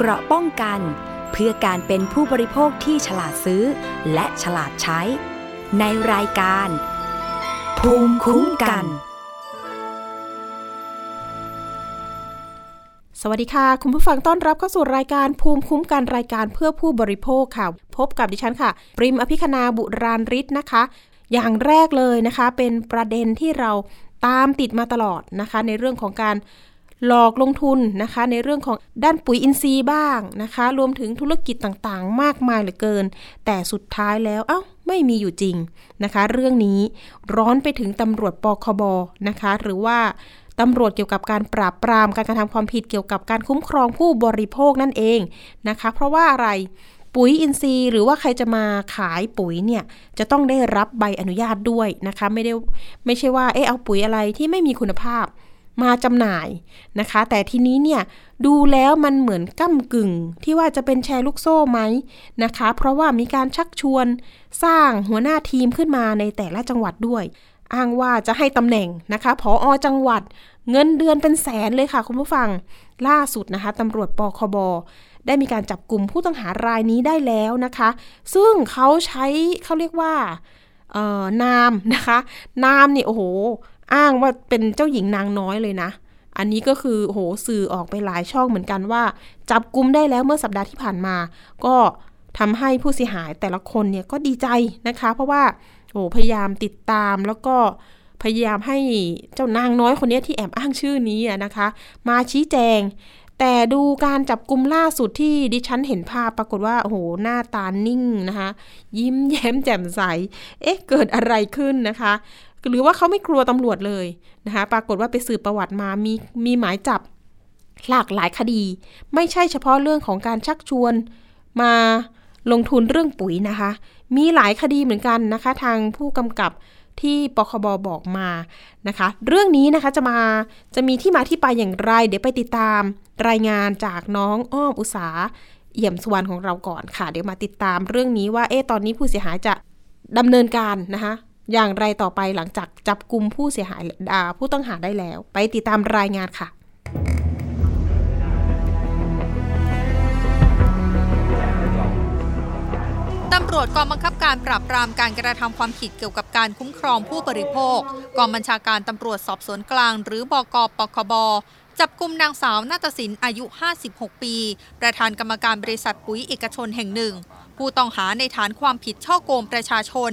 เกราะป้องกัน เพื่อการเป็นผู้บริโภคที่ฉลาดซื้อ และฉลาดใช้ ในรายการ ภูมิคุ้มกัน สวัสดีค่ะ คุณผู้ฟังต้อนรับเข้าสู่รายการภูมิคุ้มกันรายการเพื่อผู้บริโภคค่ะ พบกับดิฉันค่ะ ปริมอภิคณาบุราริศนะคะ อย่างแรกเลยนะคะ เป็นประเด็นที่เราตามติดมาตลอดนะคะ ในเรื่องของการ หลอกลงทุนนะคะ ในเรื่องของด้านปุ๋ยอินทรีย์บ้างนะคะ รวมถึงธุรกิจต่างๆ มากมายเหลือเกิน แต่สุดท้ายแล้วเอ้าไม่มีอยู่จริงนะคะ เรื่องนี้ร้อนไปถึงตำรวจปคบนะคะ หรือว่าตำรวจเกี่ยวกับการปราบปรามการกระทำความผิดเกี่ยวกับการคุ้มครองผู้บริโภคนั่นเองนะคะ เพราะว่าอะไรปุ๋ยอินทรีย์หรือว่าใครจะมาขายปุ๋ยเนี่ยจะต้องได้รับใบอนุญาตด้วยนะคะ ไม่ได้ไม่ใช่ว่าเออเอาปุ๋ยอะไรที่ไม่มีคุณภาพ มาจำหน่ายนะคะ แต่ทีนี้เนี่ยดูแล้วมันเหมือนก้ากึ่งที่ว่าจะเป็นแชร์ลูกโซ่ไหมนะคะ เพราะว่ามีการชักชวนสร้างหัวหน้าทีมขึ้นมาในแต่ละจังหวัดด้วย อ้างว่าจะให้ตำแหน่งนะคะผออจังหวัด เงินเดือนเป็นแสนเลยค่ะคุณผู้ฟังล่าสุดนะคะตำรวจปคบได้มีการจับกลุ่มผู้ต้องหารายนี้ได้แล้วนะคะ ซึ่งเขาใช้เขาเรียกว่านามนะคะ นามนี่โอ้โห อ้างว่าเป็นเจ้าหญิงนางน้อยเลยนะ อันนี้ก็คือโหสื่อออกไปหลายช่องเหมือนกันว่า จับกุมได้แล้วเมื่อสัปดาห์ที่ผ่านมา ก็ทำให้ผู้เสียหายแต่ละคนเนี่ยก็ดีใจนะคะ เพราะว่าโหพยายามติดตามแล้วก็พยายามให้เจ้านางน้อยคนนี้ที่แอบอ้างชื่อนี้นะคะ มาชี้แจง แต่ดูการจับกลุ่มล่าสุดที่ดิฉันเห็นภาพปรากฏว่าโอ้โหหน้าตานิ่งนะคะ ยิ้มแย้มแจ่มใส เอ๊ะเกิดอะไรขึ้นนะคะ หรือว่าเขาไม่กลัวตำรวจเลยนะคะปรากฏว่าไปสืบประวัติมามีมีหมายจับหลากหลายคดี ไม่ใช่เฉพาะเรื่องของการชักชวนมาลงทุนเรื่องปุ๋ยนะคะ มีหลายคดีเหมือนกันนะคะ ทางผู้กำกับที่ปคบบอกมานะคะ เรื่องนี้นะคะจะมาจะมีที่มาที่ไปอย่างไร เดี๋ยวไปติดตามรายงานจากน้องอ้อมอุสาเอี่ยมสุวรรณของเราก่อนค่ะ เดี๋ยวมาติดตามเรื่องนี้ว่าเอ๊ะตอนนี้ผู้เสียหายจะดำเนินการนะคะ อย่างไรต่อไปหลังจากจับกลุ่มผู้เสียหายผู้ต้องหาได้แล้ว ไปติดตามรายงานค่ะตำรวจกองบังคับการปราบปรามการกระทำความผิดเกี่ยวกับการคุ้มครองผู้บริโภคกองบัญชาการตำรวจสอบสวนกลาง หรือบกปคบจับกลุ่มนางสาวนาฏศินอายุ 56 ปี ประธานกรรมการบริษัทปุ๋ยเอกชนแห่งหนึ่ง ผู้ต้องหาในฐานความผิดช่อโกงประชาชน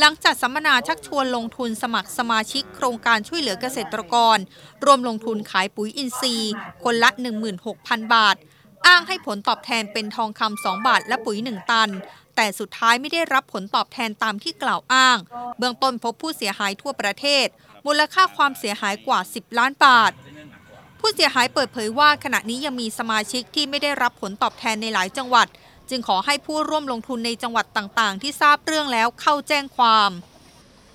หลังจัดสัมมนาชักชวนลงทุนสมัครสมาชิกโครงการช่วยเหลือเกษตรกร รวมลงทุนขายปุ๋ยอินทรีย์ คนละ 16,000 บาท อ้างให้ผลตอบแทนเป็นทองคำ2บาทและปุ๋ย 1 ตัน แต่สุดท้ายไม่ได้รับผลตอบแทนตามที่กล่าวอ้าง เบื้องต้นพบผู้เสียหายทั่วประเทศ มูลค่าความเสียหายกว่า 10 ล้านบาทผู้เสียหายเปิดเผยว่าขณะนี้ยังมีสมาชิกที่ไม่ได้รับผลตอบแทนในหลายจังหวัด จึงขอให้ผู้ร่วมลงทุนในจังหวัดต่างๆ ที่ทราบเรื่องแล้วเข้าแจ้งความ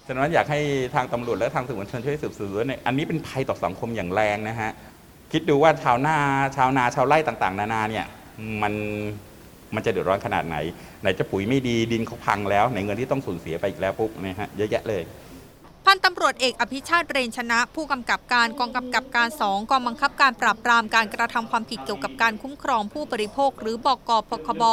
ฉะนั้นอยากให้ทางตำรวจและทางสื่อมวลชนช่วยสืบสวนเนี่ยอันนี้เป็นภัยต่อสังคมอย่างแรงนะฮะคิดดูว่าชาวนาชาวนาชาวไร่ต่างๆ นานาเนี่ยมันมันจะเดือดร้อนขนาดไหนไหนจะปุ๋ยไม่ดีดินเขาพังแล้วในเงินที่ต้องสูญเสียไปอีกแล้วปุ๊บนะฮะเยอะแยะเลย พันตำรวจเอกอภิชาติเรนชนะ ผู้กำกับการกองกำกับการสองกองบังคับการปราบปรามการกระทำความผิดเกี่ยวกับการคุ้มครองผู้บริโภค หรือบอกพคบ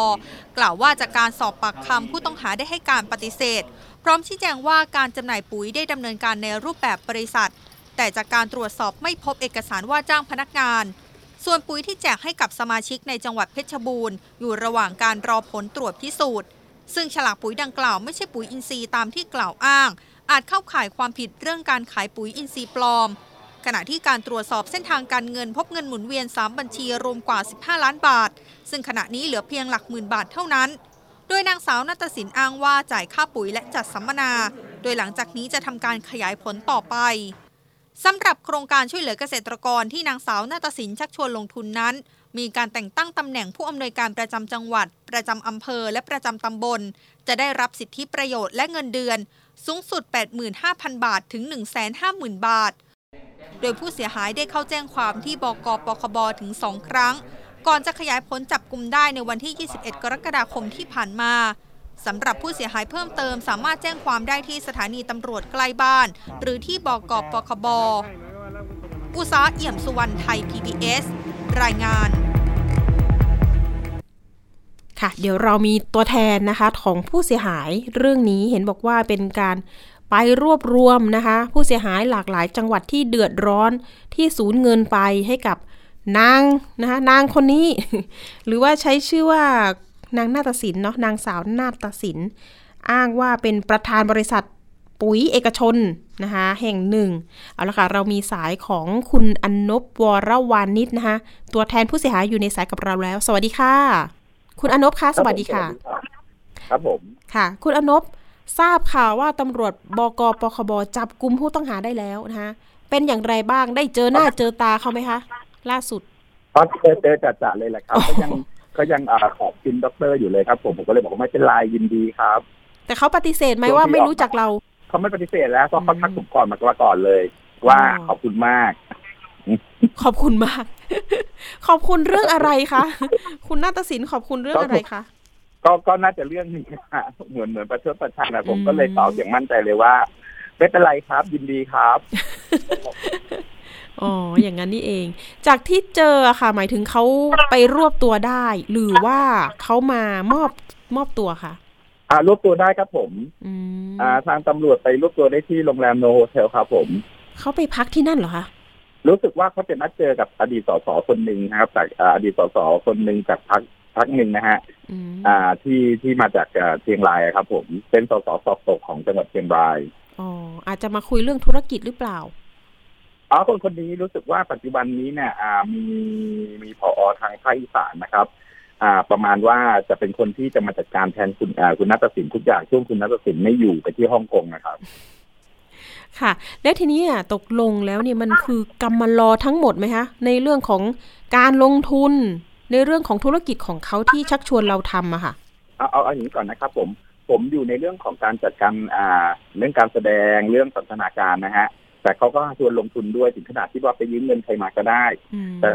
กล่าวว่าจากการสอบปากคำผู้ต้องหาได้ให้การปฏิเสธ พร้อมชี้แจงว่าการจำหน่ายปุ๋ยได้ดำเนินการในรูปแบบบริษัท แต่จากการตรวจสอบไม่พบเอกสารว่าจ้างพนักงาน ส่วนปุ๋ยที่แจกให้กับสมาชิกในจังหวัดเพชรบูรณ์อยู่ระหว่างการรอผลตรวจพิสูจน์ซึ่งฉลากปุ๋ยดังกล่าวไม่ใช่ปุ๋ยอินทรีย์ตามที่กล่าวอ้าง อาจเข้าข่ายความผิดเรื่องการขายปุ๋ยอินทรีย์ปลอม ขณะที่การตรวจสอบเส้นทางการเงินพบเงินหมุนเวียน 3 บัญชีรวมกว่า 15 ล้านบาท ซึ่งขณะนี้เหลือเพียงหลักหมื่นบาทเท่านั้น โดยนางสาวนัตสินอ้างว่าจ่ายค่าปุ๋ยและจัดสัมมนา โดยหลังจากนี้จะทำการขยายผลต่อไปสำหรับโครงการช่วยเหลือเกษตรกรที่นางสาวนาตสินชักชวนลงทุนนั้น มีการแต่งตั้งตำแหน่งผู้อำนวยการประจำจังหวัด ประจำอำเภอ และประจำตำบล จะได้รับสิทธิประโยชน์และเงินเดือน สูงสุด 85,000 บาทถึง 150,000 บาท โดยผู้เสียหายได้เข้าแจ้งความที่บกปคบถึง 2 ครั้ง ก่อนจะขยายผลจับกลุ่มได้ในวันที่ 21 กรกฎาคมที่ผ่านมาสำหรับผู้เสียหายเพิ่มเติมสามารถแจ้งความได้ที่สถานีตำรวจใกล้บ้าน หรือที่บกปคบอุษาเอี่ยมสุวรรณไทย PBS รายงาน ค่ะ เดี๋ยวเรามีตัวแทนนะคะของผู้เสียหายเรื่องนี้เห็นบอกว่าเป็นการไปรวบรวมนะคะ ผู้เสียหายหลากหลายจังหวัดที่เดือดร้อนที่สูญเงินไปให้กับนางนะคะนางคนนี้ หรือว่าใช้ชื่อว่านางนาฏศิลป์เนาะนางสาวนาฏศิลป์อ้างว่าเป็นประธานบริษัทปุ๋ยเอกชนนะคะแห่งหนึ่งเอาละค่ะเรามีสายของคุณอนนบวรวานิชนะคะตัวแทนผู้เสียหายอยู่ในสายกับเราแล้ว สวัสดีค่ะ คุณอนบคะสวัสดีค่ะ ครับผมค่ะ คุณอนบทราบข่าวว่าตำรวจบกปคบจับกลุ่มผู้ต้องหาได้แล้วนะคะเป็นอย่างไรบ้างได้เจอหน้าเจอตาเขาไหมคะ ล่าสุดตอนเจอเจอจัดจะเลยแหละครับโอ้โหก็ยังก็ยังอ่าขอบคุณด็อกเตอร์อยู่เลยครับ ผมผมก็เลยบอกว่าไม่เป็นไรยินดีครับ แต่เขาปฏิเสธไหมว่าไม่รู้จักเราเขาไม่ปฏิเสธแล้วเพราะเขาอืมทักผมก่อนมาก่อนเลย ว่าอ๋อขอบคุณมาก ขอบคุณมาก ขอบคุณเรื่องอะไรคะ คุณนาฏศิลป์ขอบคุณเรื่องอะไรคะ ก็ก็น่าจะเรื่องนี้ฮะเหมือนเหมือนประชดประชันนะผมอืมก็เลยตอบอย่างมั่นใจเลยว่า ไม่เป็นไรครับ ยินดีครับอ๋อ อย่างนั้นนี่เอง จากที่เจออะค่ะ หมายถึงเขาไปรวบตัวได้ หรือว่าเขามามอบมอบตัวค่ะ อ่ารวบตัวได้ครับผมอืมอ่า ทางตำรวจไปรวบตัวได้ที่โรงแรมโนโวเทลครับผม เขาไปพักที่นั่นเหรอคะ รู้สึกว่าเขาจะนัดเจอกับอดีตสสคนหนึ่งนะครับจากอ่าอดีตสสคนหนึ่งจากพรรคพรรคหนึ่งนะฮะอืมอ่าที่ที่มาจากอ่าเชียงรายอะครับ ผม เป็นสสสอบตกของจังหวัดเชียงรายอ๋ออาจจะมาคุยเรื่องธุรกิจหรือเปล่าอ๋อคนคนนี้รู้สึกว่าปัจจุบันนี้เนี่ยอ่ามีมีผอทางภาคอีสานนะครับ อ่า ประมาณว่าจะเป็นคนที่จะมาจัดการแทนคุณอ่าคุณนัทสินทุกอย่างช่วงคุณนัทสินไม่อยู่ไปที่ฮ่องกงนะครับ ค่ะ แล้วทีนี้อะตกลงแล้วเนี่ยมันคือกรรมลอทั้งหมดไหมคะในเรื่องของการลงทุน ในเรื่องของธุรกิจของเขาที่ชักชวนเราทำอะค่ะเอาเอาเอาอย่างนี้ก่อนนะครับผมผมอยู่ในเรื่องของการจัดการอ่าเรื่องการแสดงเรื่องสันทนาการนะฮะ แต่เขาก็ชวนลงทุนด้วยถึงขนาดที่ว่าไปยืมเงินใครมาก็ได้อืมแต่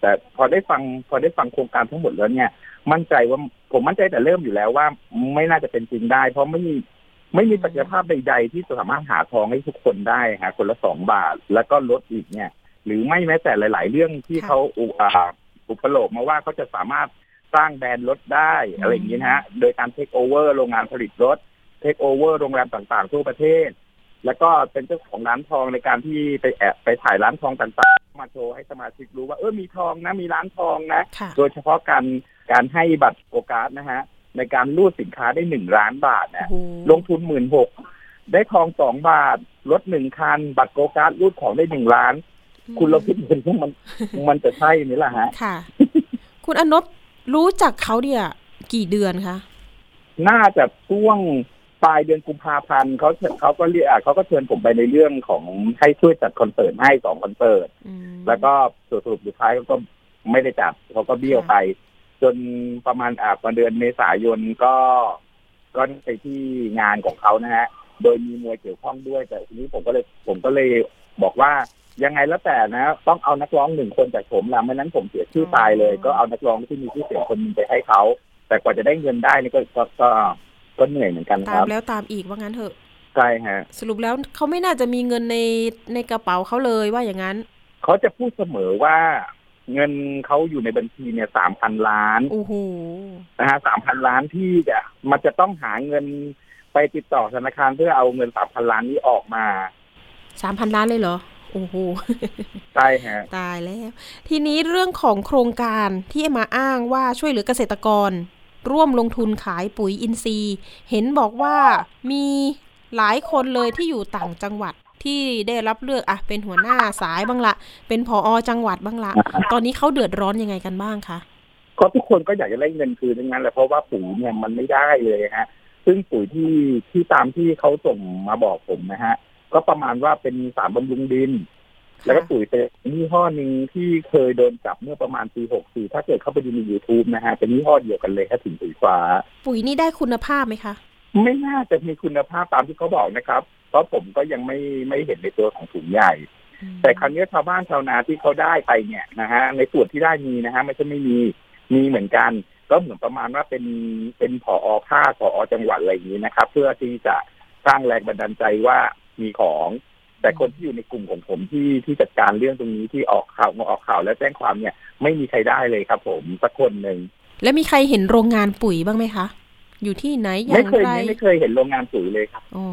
แต่พอได้ฟังพอได้ฟังโครงการทั้งหมดแล้วเนี่ย มั่นใจว่าผมมั่นใจแต่เริ่มอยู่แล้วว่าไม่น่าจะเป็นจริงได้ เพราะไม่มี ไม่มีศักยภาพใด ๆ ที่จะสามารถหาทองให้ทุกคนได้ฮะคนละสองบาทแล้วก็ลดอีกเนี่ย หรือไม่แม้แต่หลาย ๆ เรื่องที่เขาอุอ่าอุปโลกมาว่าเขาจะสามารถสร้างแบรนด์รถได้อะไรอย่างนี้นะฮะโดยการเทคโอเวอร์โรงงานผลิตรถเทคโอเวอร์โรงแรมต่างๆทั่วประเทศ แล้วก็เป็นเจ้าของร้านทองในการที่ไปแอบไปถ่ายร้านทองต่างๆ มาโชว์ให้สมาชิกรู้ว่าเออมีทองนะมีร้านทองนะค่ะโดยเฉพาะการการให้บัตรโอกาสนะฮะ ในการรูดสินค้าได้หนึ่งล้านบาทโอ้นะโหลงทุนหมื่นหกได้ทองสองบาทรถหนึ่งคัน บัตรโกการ์ดรูดของได้หนึ่งล้าน คุณเราคิดเห็นว่ามันมันจะใช่ไหมล่ะฮะ ค่ะ คุณอนบรู้จักเขาเดียกี่เดือนคะน่าจะช่วงปลายเดือนกุมภาพันธ์เขาเขาก็เรียกอะเขาก็เชิญผมไปในเรื่องของให้ช่วยจัดคอนเสิร์ตให้สองคอนเสิร์ตอืมแล้วก็สรุปสุดท้ายเขาก็ไม่ได้จัดเขาก็เบี้ยวไป จนประมาณอ่าประเดือนเมษายนก็ก็ไปที่งานของเขานะฮะ โดยมีมวยเกี่ยวข้องด้วย แต่ทีนี้ผมก็เลยผมก็เลยบอกว่ายังไงแล้วแต่นะ ต้องเอานักร้องหนึ่งคนจากผมละไม่นั้นผมเสียชื่อตายเลย ก็เอานักร้องที่มีชื่อเสียงคนหนึงไปให้เขา แต่กว่าจะได้เงินได้นี่ก็ก็ก็ก็เหนื่อยเหมือนกันคตารัมบแล้วตามอีกว่างั้นเถอะใช่ฮะ สรุปแล้วเขาไม่น่าจะมีเงินในในกระเป๋าเขาเลยว่าอย่างนั้น เขาจะพูดเสมอว่า เงินเขาอยู่ในบัญชีเนี่ยสามพันล้านโอ้โหนะฮะสามพันล้านที่จะมันจะต้องหาเงินไปติดต่อธนาคารเพื่อเอาเงินสามพันล้านนี้ออกมาสามพันล้านเลยเหรอโอ้โหใช่ฮะตายแล้ว ทีนี้เรื่องของโครงการที่มาอ้างว่าช่วยเหลือเกษตรกร ร่วมลงทุนขายปุ๋ยอินทรีย์ เห็นบอกว่ามีหลายคนเลยที่อยู่ต่างจังหวัด ที่ได้รับเลือกอะเป็นหัวหน้าสายบ้างละเป็นผอจังหวัดบ้างละตอนนี้เขาเดือดร้อนยังไงกันบ้างคะก็ทุกคนก็อยากจะได้เงินคืนทั้งนั้นแหละเพราะว่าปุ๋ยเนี่ยมันไม่ได้เลยฮะ ซึ่งปุ๋ยที่ที่ตามที่เขาส่งมาบอกผมนะฮะ ก็ประมาณว่าเป็นสารบำรุงดิน แล้วก็ปุ๋ยเป็นยี่ห้อหนึ่งที่เคยโดนจับเมื่อประมาณปีหกสี่ถ้าเกิดเข้าไปดูใน YouTube นะฮะ เป็นยี่ห้อเดียวกันเลยถ้าถึงปุ๋ยฟ้า ปุ๋ยนี่ได้คุณภาพไหมคะ ไม่น่าจะมีคุณภาพตามที่เขาบอกนะครับเพ ราะผมก็ยังไม่ไม่เห็นในตัวของถุงใหญ่ แต่ครั้งนี้ยชาวบ้านชาวนาที่เขาได้ไปเนี่ยนะฮะในส่วนที่ได้มีนะฮะไม่ใช่ไม่มีมีเหมือนกัน ก็เหมือนประมาณว่าเป็นเป็นผอภาคผอจังหวัดอะไรอย่างนี้นะครับ เพื่อที่จะสร้างแรงบันดาลใจว่ามีของ แต่คนที่อยู่ในกลุ่มของผมที่ที่จัดการเรื่องตรงนี้ที่ออกข่าวมาออกข่าวและแจ้งความเนี่ย ไม่มีใครได้เลยครับ ผมสักคนหนึ่งแล้วมีใครเห็นโรงงานปุ๋ยบ้างไหมคะ อยู่ที่ไหนอย่าไม่งเคยไรไม่เคยเห็นโรงงานปุ๋ยเลยครับอ๋อ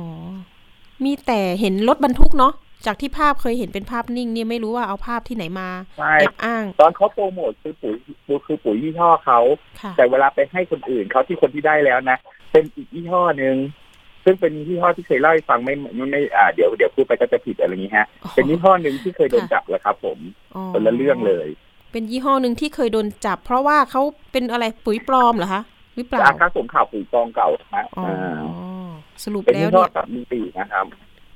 มีแต่เห็นรถบรรทุกเนาะจากที่ภาพเคยเห็นเป็นภาพนิ่งเนี่ยไม่รู้ว่าเอาภาพที่ไหนมาใช่แอบอ้าง ตอนเขาโปรโมทคือปุ๋ยคือปุ๋ยยี่ห้อเขาค่ะแต่เวลาไปให้คนอื่นเขาที่คนที่ได้แล้วนะ เป็นอีกยี่ห้อหนึ่งซึ่งเป็นยี่ห้อที่เคยเล่าให้ฟังไม่ไม่ไม่อ่าเดี๋ยวเดี๋ยวพูดไปก็จะผิดอะไรอย่างนี้ฮะ เป็นยี่ห้อหนึ่งที่เคยโดนจับแล้วครับ ผมอ๋อคนละเรื่องเลย เป็นยี่ห้อหนึ่งที่เคยโดนจับ เพราะว่าเขาเป็นอะไรปุ๋ยปลอมเหรอคะหรือเปล่าอาคาส่งข่าวปุ๋ยกองเก่านะอ๋ออ่า สรุปเป็นแล้วยี่ห้อเนี่ยกับมีปีนะครับ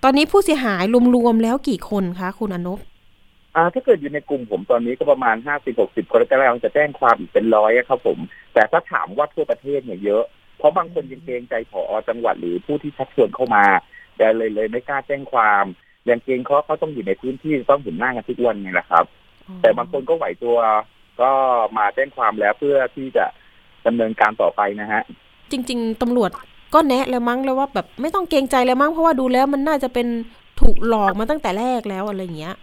ตอนนี้ผู้เสียหายรวมๆแล้วกี่คนคะคุณอนบอ่าถ้าเกิดอยู่ในกลุ่มผมตอนนี้ก็ประมาณห้าสิบหกสิบคนแล้วก็กำลังจะแจ้งความอีกเป็นร้อยอะครับผม แต่ถ้าถามว่าทั่วประเทศเนี่ยเยอะ เพราะบางคนยังเกรงใจผอจังหวัดหรือผู้ที่ชักชวนเข้ามาแต่เลยเลยไม่กล้าแจ้งความยังเกรงเขาเขาต้องอยู่ในพื้นที่ต้องเห็นหน้ากันทุกวันไงล่ะครับ แต่บางคนก็ไหวตัวก็มาแจ้งความแล้วเพื่อที่จะดำเนินการต่อไปนะฮะ จริง ๆตำรวจ ก็แนะแล้วมั้งแล้วว่าแบบไม่ต้องเกรงใจแล้วมั้งเพราะว่าดูแล้วมันน่าจะเป็นถูกหลอกมาตั้งแต่แรกแล้วอะไรอย่างเงี้ย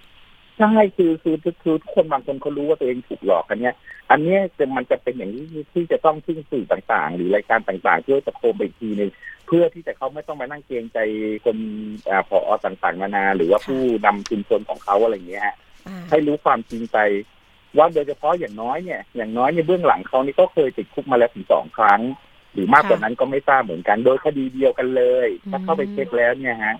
ใช่คือคือคือคือทุกคนบางคนเขารู้ว่าตัวเองถูกหลอกกันเนี่ยอันเนี้ยจะมันจะเป็นอย่างนี้ที่จะต้องพึ่งสื่อต่างๆ หรือรายการต่างๆเพื่อจะโคมไปอีกทีหนึงเพื่อที่จะเขาไม่ต้องมานั่งเกรงใจคนอ่าผอต่างๆนานาหรือว่าผู้นำชุมชนของเขาอะไรอย่างเงี้ยฮะอ่าให้รู้ความจริงใจว่าโดยเฉพาะอย่างน้อยเนี่ย อย่างน้อยในยเบื้องหลังเขานี่ก็เคยติดคุกมาแล้วถึงสองครั้ง หรือมากกว่านั้นก็ไม่ทราบเหมือนกัน โดยคดีเดียวกันเลย ถ้าเข้าไปเช็คแล้วเนี่ยฮะ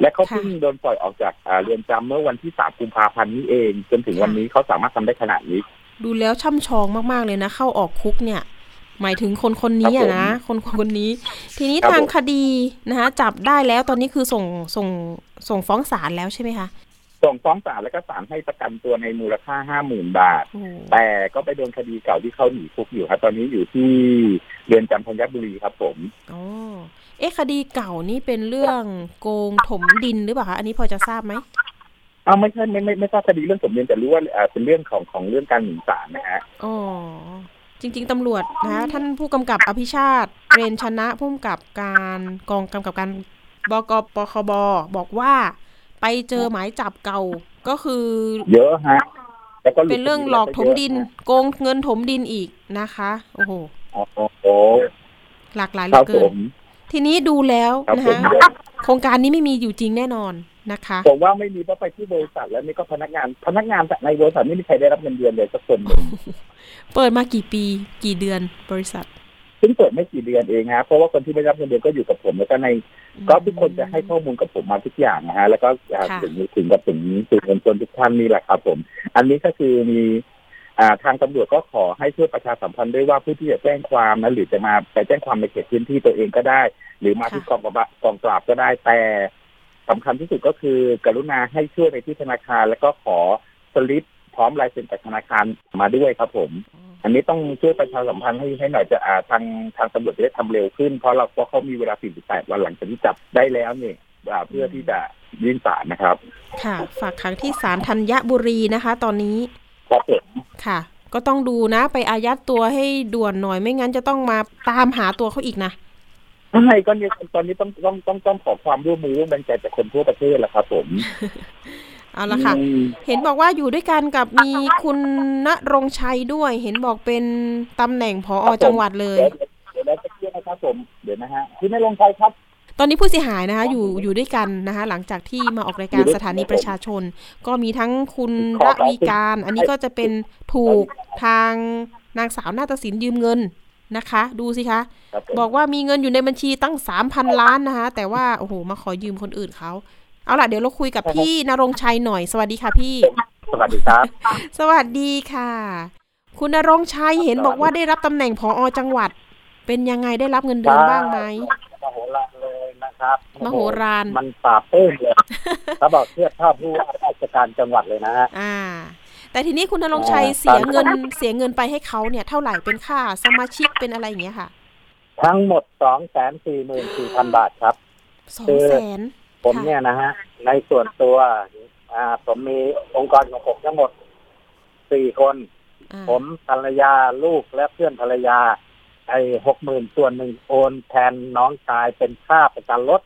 และเขาเพิ่งโดนปล่อยออกจากอ่าเรือนจำเมื่อวันที่สามกุมภาพันธ์นี้เอง จนถึงวันนี้เขาสามารถทำได้ขนาดนี้ ดูแล้วช่ำชองมากๆเลยนะ เข้าออกคุกเนี่ย หมายถึงคนคนนี้อะนะ คนคนนี้ ทีนี้ครับทางผมคดีนะคะจับได้แล้วตอนนี้คือส่งส่งส่งฟ้องศาลแล้วใช่ไหมคะ ส่งฟ้องศาลแล้วก็ศาลให้ประกันตัวในมูลค่าห้าหมื่นบาทโอ้แต่ก็ไปโดนคดีเก่าที่เขาหนีคุกอยู่ครับ ตอนนี้อยู่ที่เรือนจำธัญบุรีครับผมอ๋อเอ๊ะคดีเก่านี่เป็นเรื่องโกงถมดินหรือเปล่าคะอันนี้พอจะทราบไหมอ้าวไม่ใช่ไม่ไม่ไม่ทราบคดีเรื่องสมเด็จแต่รู้ว่าอ่าเป็นเรื่องของของเรื่องการหมิ่นศาลนะฮะอ๋อจริง ๆตำรวจนะคะท่านผู้กำกับอภิชาติเรนชนะผู้กำกับการกองกำกับการบกปคบบอกว่าไป เจอหมายจับเก่าก็คือ เยอะฮะแล้วก็หลุดเป็นเรื่องหลอกถมดินคโกงเงินถมดินอีกนะคะ โอ้โหอ๋อโอ้โหหลากหลายเหคลืรัอบเกิผนมทีนี้ดูแล้วครับนะผมคะโครงการนี้ไม่มีอยู่จริงแน่นอนนะคะผมว่าไม่มีเพราะไปที่บริษัทแล้วนี่ก็พนักงาน พนักงานในบริษัทไม่มีใครได้รับเงินเดือนเลยสักคนหนึ่งเปิดมากี่ปีกี่เดือนบริษัท ซึ่งเปิดไม่กี่เดือนเองฮะเพราะว่าคนที่ไม่ได้รับเงินเดือนก็อยู่กับผมแล้วก็ใน ก็ทุกคนจะให้ข้อมูลกับผมมาทุกอย่างนะฮะแล้วก็อ่าค่ะถึงถึงกับถึงสื่อมวลชนทุกท่านนี่แหละครับผม อันนี้ก็คือมีอ่าทางตำรวจก็ขอให้ช่วยประชาสัมพันธ์ด้วยว่าผู้ที่จะแจ้งความนะหรือจะมาไปแจ้งความในเขตพื้นที่ตัวเองก็ได้ หรือมาที่กองปราบกองปราบก็ได้แต่สำคัญที่สุดก็คือ กรุณาให้ช่วยไปที่ธนาคาร แล้วก็ขอสลิปพร้อมลายเซ็นจากธนาคารมาด้วยครับผม อันนี้ต้องช่วยประชาสัมพันธ์ให้ให้หน่อยจะอ่าทางทางตำรวจจะได้ทำเร็วขึ้น เพราะเราเพราะเขามีเวลา 48 วันหลังจากที่จับได้แล้วเนี่ยอ่าเพื่อที่จะยื่นศาลนะครับ ค่ะ ฝากขังที่ศาลธัญบุรีนะคะ ตอนนี้ครับผมค่ะ ก็ต้องดูนะ ไปอายัดตัวให้ด่วนหน่อยไม่งั้นจะต้องมาตามหาตัวเขาอีกนะใช่ก็เนี่ยตอนนี้ต้องต้องต้องต้องขอความร่วมมือร่วมแรงใจจากคนทั่วประเทศแหละครับผม เอาละค่ะอืมเห็นบอกว่าอยู่ด้วยกันกับมีคุณณรงค์ชัยด้วย เห็นบอกเป็นตำแหน่งผอจังหวัดเลยเดี๋ยวเดี๋ยวแล้วจะเชื่อนะครับผมเดี๋ยวนะฮะคุณไม่ลงใจครับตอนนี้ผู้เสียหายนะคะ อยู่อยู่ด้วยกันนะคะ หลังจากที่มาออกรายการสถานีประชาชน ก็มีทั้งคุณระวีการ อันนี้ก็จะเป็นถูกทางนางสาวนาฏศิลป์ยืมเงินนะคะ ดูสิคะครับผมบอกว่ามีเงินอยู่ในบัญชีตั้งสามพันล้านนะคะ แต่ว่าโอ้โหมาขอยืมคนอื่นเขา เอาล่ะเดี๋ยวเราคุยกับพี่นรงค์ชัยหน่อย สวัสดีค่ะพี่ สวัสดีครับ สวัสดีค่ะ คุณนรงค์ชัยเห็นบอกว่าได้รับตำแหน่งผอจังหวัด เป็นยังไงได้รับเงินเดือนบ้างไหมมโหฬารเลยนะครับมโหฬารมันปราบเพิ่มเลยเขาบอกเทียบเท่าผู้ว่าราชการจังหวัดเลยนะฮะอ่าแต่ทีนี้คุณนรงค์ชัยอ่าเสียเงินเสียเงินไปให้เขาเนี่ยเท่าไหร่เป็นค่าสมาชิกเป็นอะไรอย่างเงี้ยค่ะ ทั้งหมดสองแสนสี่หมื่นสี่พันบาทครับสองแสน ผมเนี่ยนะฮะ ในส่วนตัว อ่า ผมมีองค์กรของผมทั้งหมดสี่คน ผมภรรยาลูกและเพื่อนภรรยา ไอ้หกหมื่นส่วนหนึ่งโอนแทนน้องชายเป็นค่าประกันรถ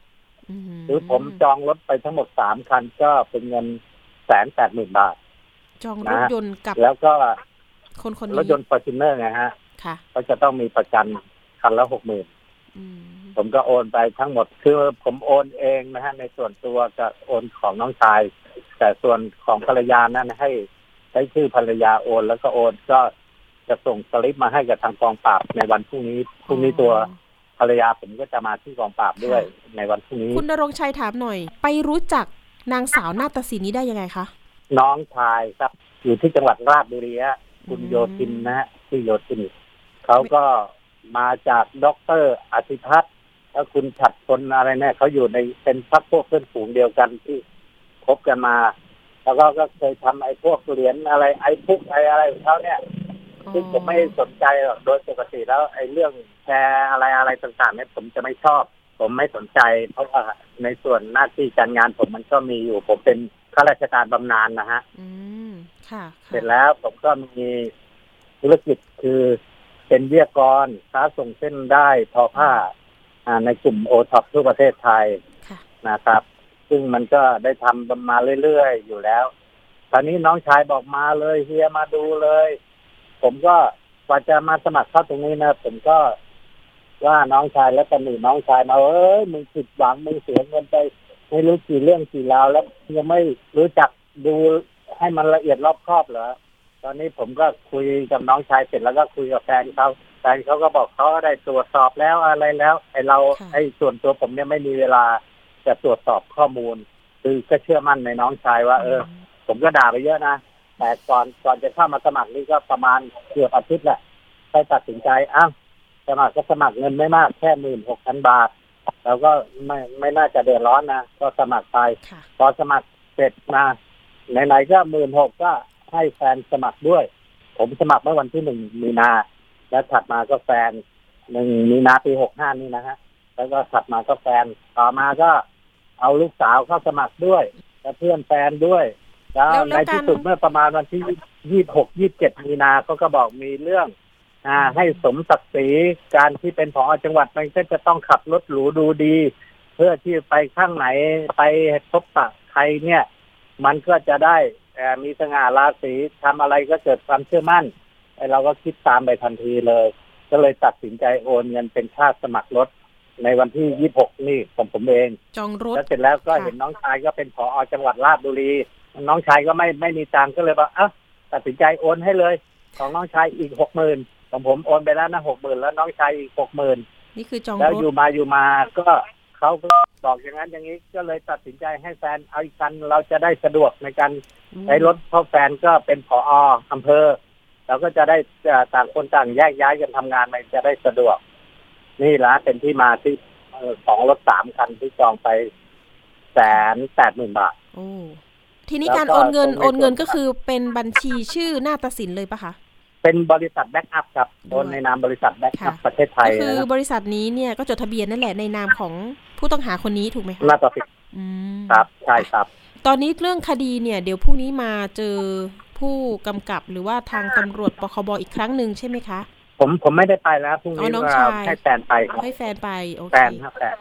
หรือผมจองรถไปทั้งหมดสามคันก็เป็นเงินแสนแปดหมื่นบาท จองรถยนต์กับ แล้วก็คนคนรถนี้ยนต์ฟอร์จูเนอร์ไงฮะ ค่ะ ก็จะต้องมีประกันคันละหกหมื่น ผมก็โอนไปทั้งหมดคือผมโอนเองนะฮะในส่วนตัวกับโอนของน้องชาย แต่ส่วนของภรรยานั้นให้ใช้ชื่อภรรยาโอน แล้วก็โอนก็จะส่งสลิปมาให้กับทางกองปราบในวันพรุ่งนี้พรุ่งนี้ตัวภรรยาผมก็จะมาที่กองปราบด้วยในวันพรุ่งนี้คุณนรงชัยถามหน่อย ไปรู้จักนางสาวนาตศินนี้ได้ยังไงคะน้องชายครับอยู่ที่จังหวัดราชบุรีคุณโยทินนะฮะชื่อโยทินเขาก็มาจากด็อกเตอร์อธิพัฒน์ แล้วคุณฉัดคนอะไรเนี่ยเขาอยู่ในเป็นพรรคพวกเพื่อนฝูงเดียวกันที่คบกันมา แล้วก็ก็เคยทำไอ้พวกเหรียญอะไรไอ้พุกไอ้อะไรของเขาเนี่ยซึ่งผมไม่สนใจหรอกโดยปกติแล้วไอ้เรื่องแชร์อะไรอะไรต่างๆเนี่ยผมจะไม่ชอบ ผมไม่สนใจ เพราะว่าในส่วนหน้าที่การงานผมมันก็มีอยู่ ผมเป็นข้าราชการบำนาญนะฮะอืมค่ะเสร็จแล้วผมก็มีธุรกิจคือเป็นเวียกรค้าส่งเส้นได้ทอผ้า ในกลุ่มโอท็อปทั่วประเทศไทยนะครับ ซึ่งมันก็ได้ทำมาเรื่อยๆ อยู่แล้วตอนนี้น้องชายบอกมาเลยเฮียมาดูเลย ผมก็กว่าจะมาสมัครเข้าตรงนี้นะผมก็ว่าน้องชายแล้วก็หนีน้องชายมาเอ้ยมึงผิดหวังมึงเสียเงินไปไม่รู้กี่เรื่องกี่ราวแล้วยังไม่รู้จักดูให้มันละเอียดรอบครอบเหรอตอนนี้ผมก็คุยกับน้องชายเสร็จแล้วก็คุยกับแฟนเขา แฟนเขาก็บอกเขาได้ตรวจสอบแล้วอะไรแล้ว ไอ้เราไอ้ส่วนตัวผมเนี่ยไม่มีเวลาจะตรวจสอบข้อมูล คือก็เชื่อมั่นในน้องชายว่า เออ ผมก็ด่าไปเยอะนะแต่ก่อนก่อนจะเข้ามาสมัครนี่ก็ประมาณเกือบอาทิตย์แหละไปตัดสินใจอ้าวสมัครก็สมัครเงินไม่มากแค่หมื่นหกพันบาทเราก็ไม่ไม่น่าจะเดือดร้อนนะก็สมัครไปพอสมัครเสร็จมาไหนๆก็หมื่นหกก็ให้แฟนสมัครด้วย ผมสมัครเมื่อวันที่หนึ่งมีนา แล้วถัดมาก็แฟนหนึ่งมีนาปีหกห้านี่นะฮะ แล้วก็ถัดมาก็แฟนต่อมาก็เอาลูกสาวเข้าสมัครด้วยและเพื่อนแฟนด้วย แล้วในที่สุดเมื่อประมาณวันที่ยี่หกยี่เจ็ดมีนาเขาก็บอกมีเรื่องอ่าให้สมศักดิ์ศรีการที่เป็นผอจังหวัดมันก็จะต้องขับรถหรูดูดี เพื่อที่ไปข้างไหนไปพบปะใครเนี่ย มันก็จะได้มีสง่าราศีทำอะไรก็เกิดความเชื่อมั่น ไอเราก็คิดตามไปทันทีเลย ก็เลยตัดสินใจโอนเงินเป็นค่าสมัครรถในวันที่ยี่หกนี่ผมผมเอง จองรถแล้วเสร็จแล้วก็เห็นน้องชายก็เป็นผอจังหวัดราชบุรี น้องชายก็ไม่ไม่มีตังก็เลยบอกอะตัดสินใจโอนให้เลย ของน้องชายอีกหกหมื่นของผมโอนไปแล้วนะหกหมื่นแล้วน้องชายอีกหกหมื่นนี่คือจองรถแล้วอยู่มาอยู่มาก็เขาก็บอกอย่างนั้นอย่างนี้ก็เลยตัดสินใจให้แฟนเอาอีกคันเราจะได้สะดวกในการใช้รถเพราะแฟนก็เป็นผออำเภอ เราก็จะได้ต่างคนต่างแยกย้ายกันทำงานมันจะได้สะดวก นี่ละเป็นที่มาที่ของรถสามคันที่จองไปแสนแปดหมื่นบาทโอ้ทีนี้การโอนเงินโอนเงินก็คือเป็นบัญชีชื่อหน้าตัดสินเลยปะคะเป็นบริษัทแบ็กอัพครับโอนในนามบริษัทแบ็กอัพประเทศไทยคือบริษัทนี้เนี่ยก็จดทะเบียนนั่นแหละในนามของผู้ต้องหาคนนี้ถูกไหมคะน่าจะผิดครับใช่ครับ ตอนนี้เรื่องคดีเนี่ย เดี๋ยวพรุ่งนี้มาเจอ ผู้กำกับหรือว่าทางตำรวจปคบอีกครั้งหนึ่งใช่ไหมคะ ผมผมไม่ได้ไปแล้วพรุ่งนี้ให้แฟนไปครับให้แฟนไปโอเคแฟนครับแฟน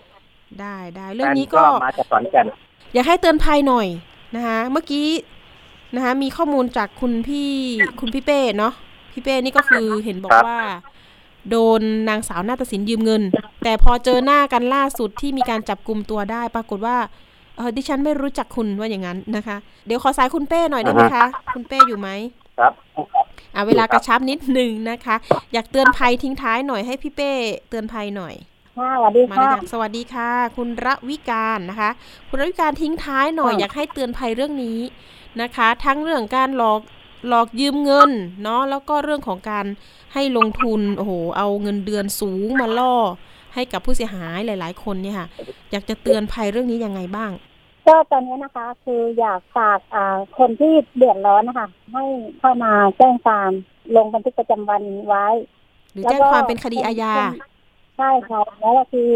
ได้ได้เรื่องนี้ก็มาจากสอนกัน อยากให้เตือนภัยหน่อยนะคะเมื่อกี้นะคะมีข้อมูลจากคุณพี่คุณพี่เป้เนาะพี่เป้นี่ก็คือเห็นบอกว่า โดนนางสาวนาฏศิลป์ยืมเงิน แต่พอเจอหน้ากันล่าสุดที่มีการจับกลุ่มตัวได้ ปรากฏว่า เออดิฉันไม่รู้จักคุณว่าอย่างนั้นนะคะ เดี๋ยวขอสายคุณเป้หน่อยได้ไหมคะ คุณเป้อยู่ไหมครับอ่าเวลากระชับนิดหนึ่งนะคะ อยากเตือนภัยทิ้งท้ายหน่อยให้พี่เป้เตือนภัยหน่อยค่ะสวัสดีค่ะสวัสดีค่ะ คุณระวิการนะคะ คุณระวิการทิ้งท้ายหน่อยอยากให้เตือนภัยเรื่องนี้นะคะ ทั้งเรื่องการหลอกหลอกยืมเงินเนาะแล้วก็เรื่องของการให้ลงทุนโอ้โหเอาเงินเดือนสูงมาล่อ ให้กับผู้เสียหายหลาย ๆ คนเนี่ยค่ะ อยากจะเตือนภัยเรื่องนี้ยังไงบ้าง ก็ตอนนี้นะคะคืออยากฝากอ่าคนที่เดือดร้อนนะคะให้เข้ามาแจ้งความลงบันทึกประจำวันไว้ หรือแจ้งความเป็นคดีอาญาใช่ค่ะแล้วก็คือ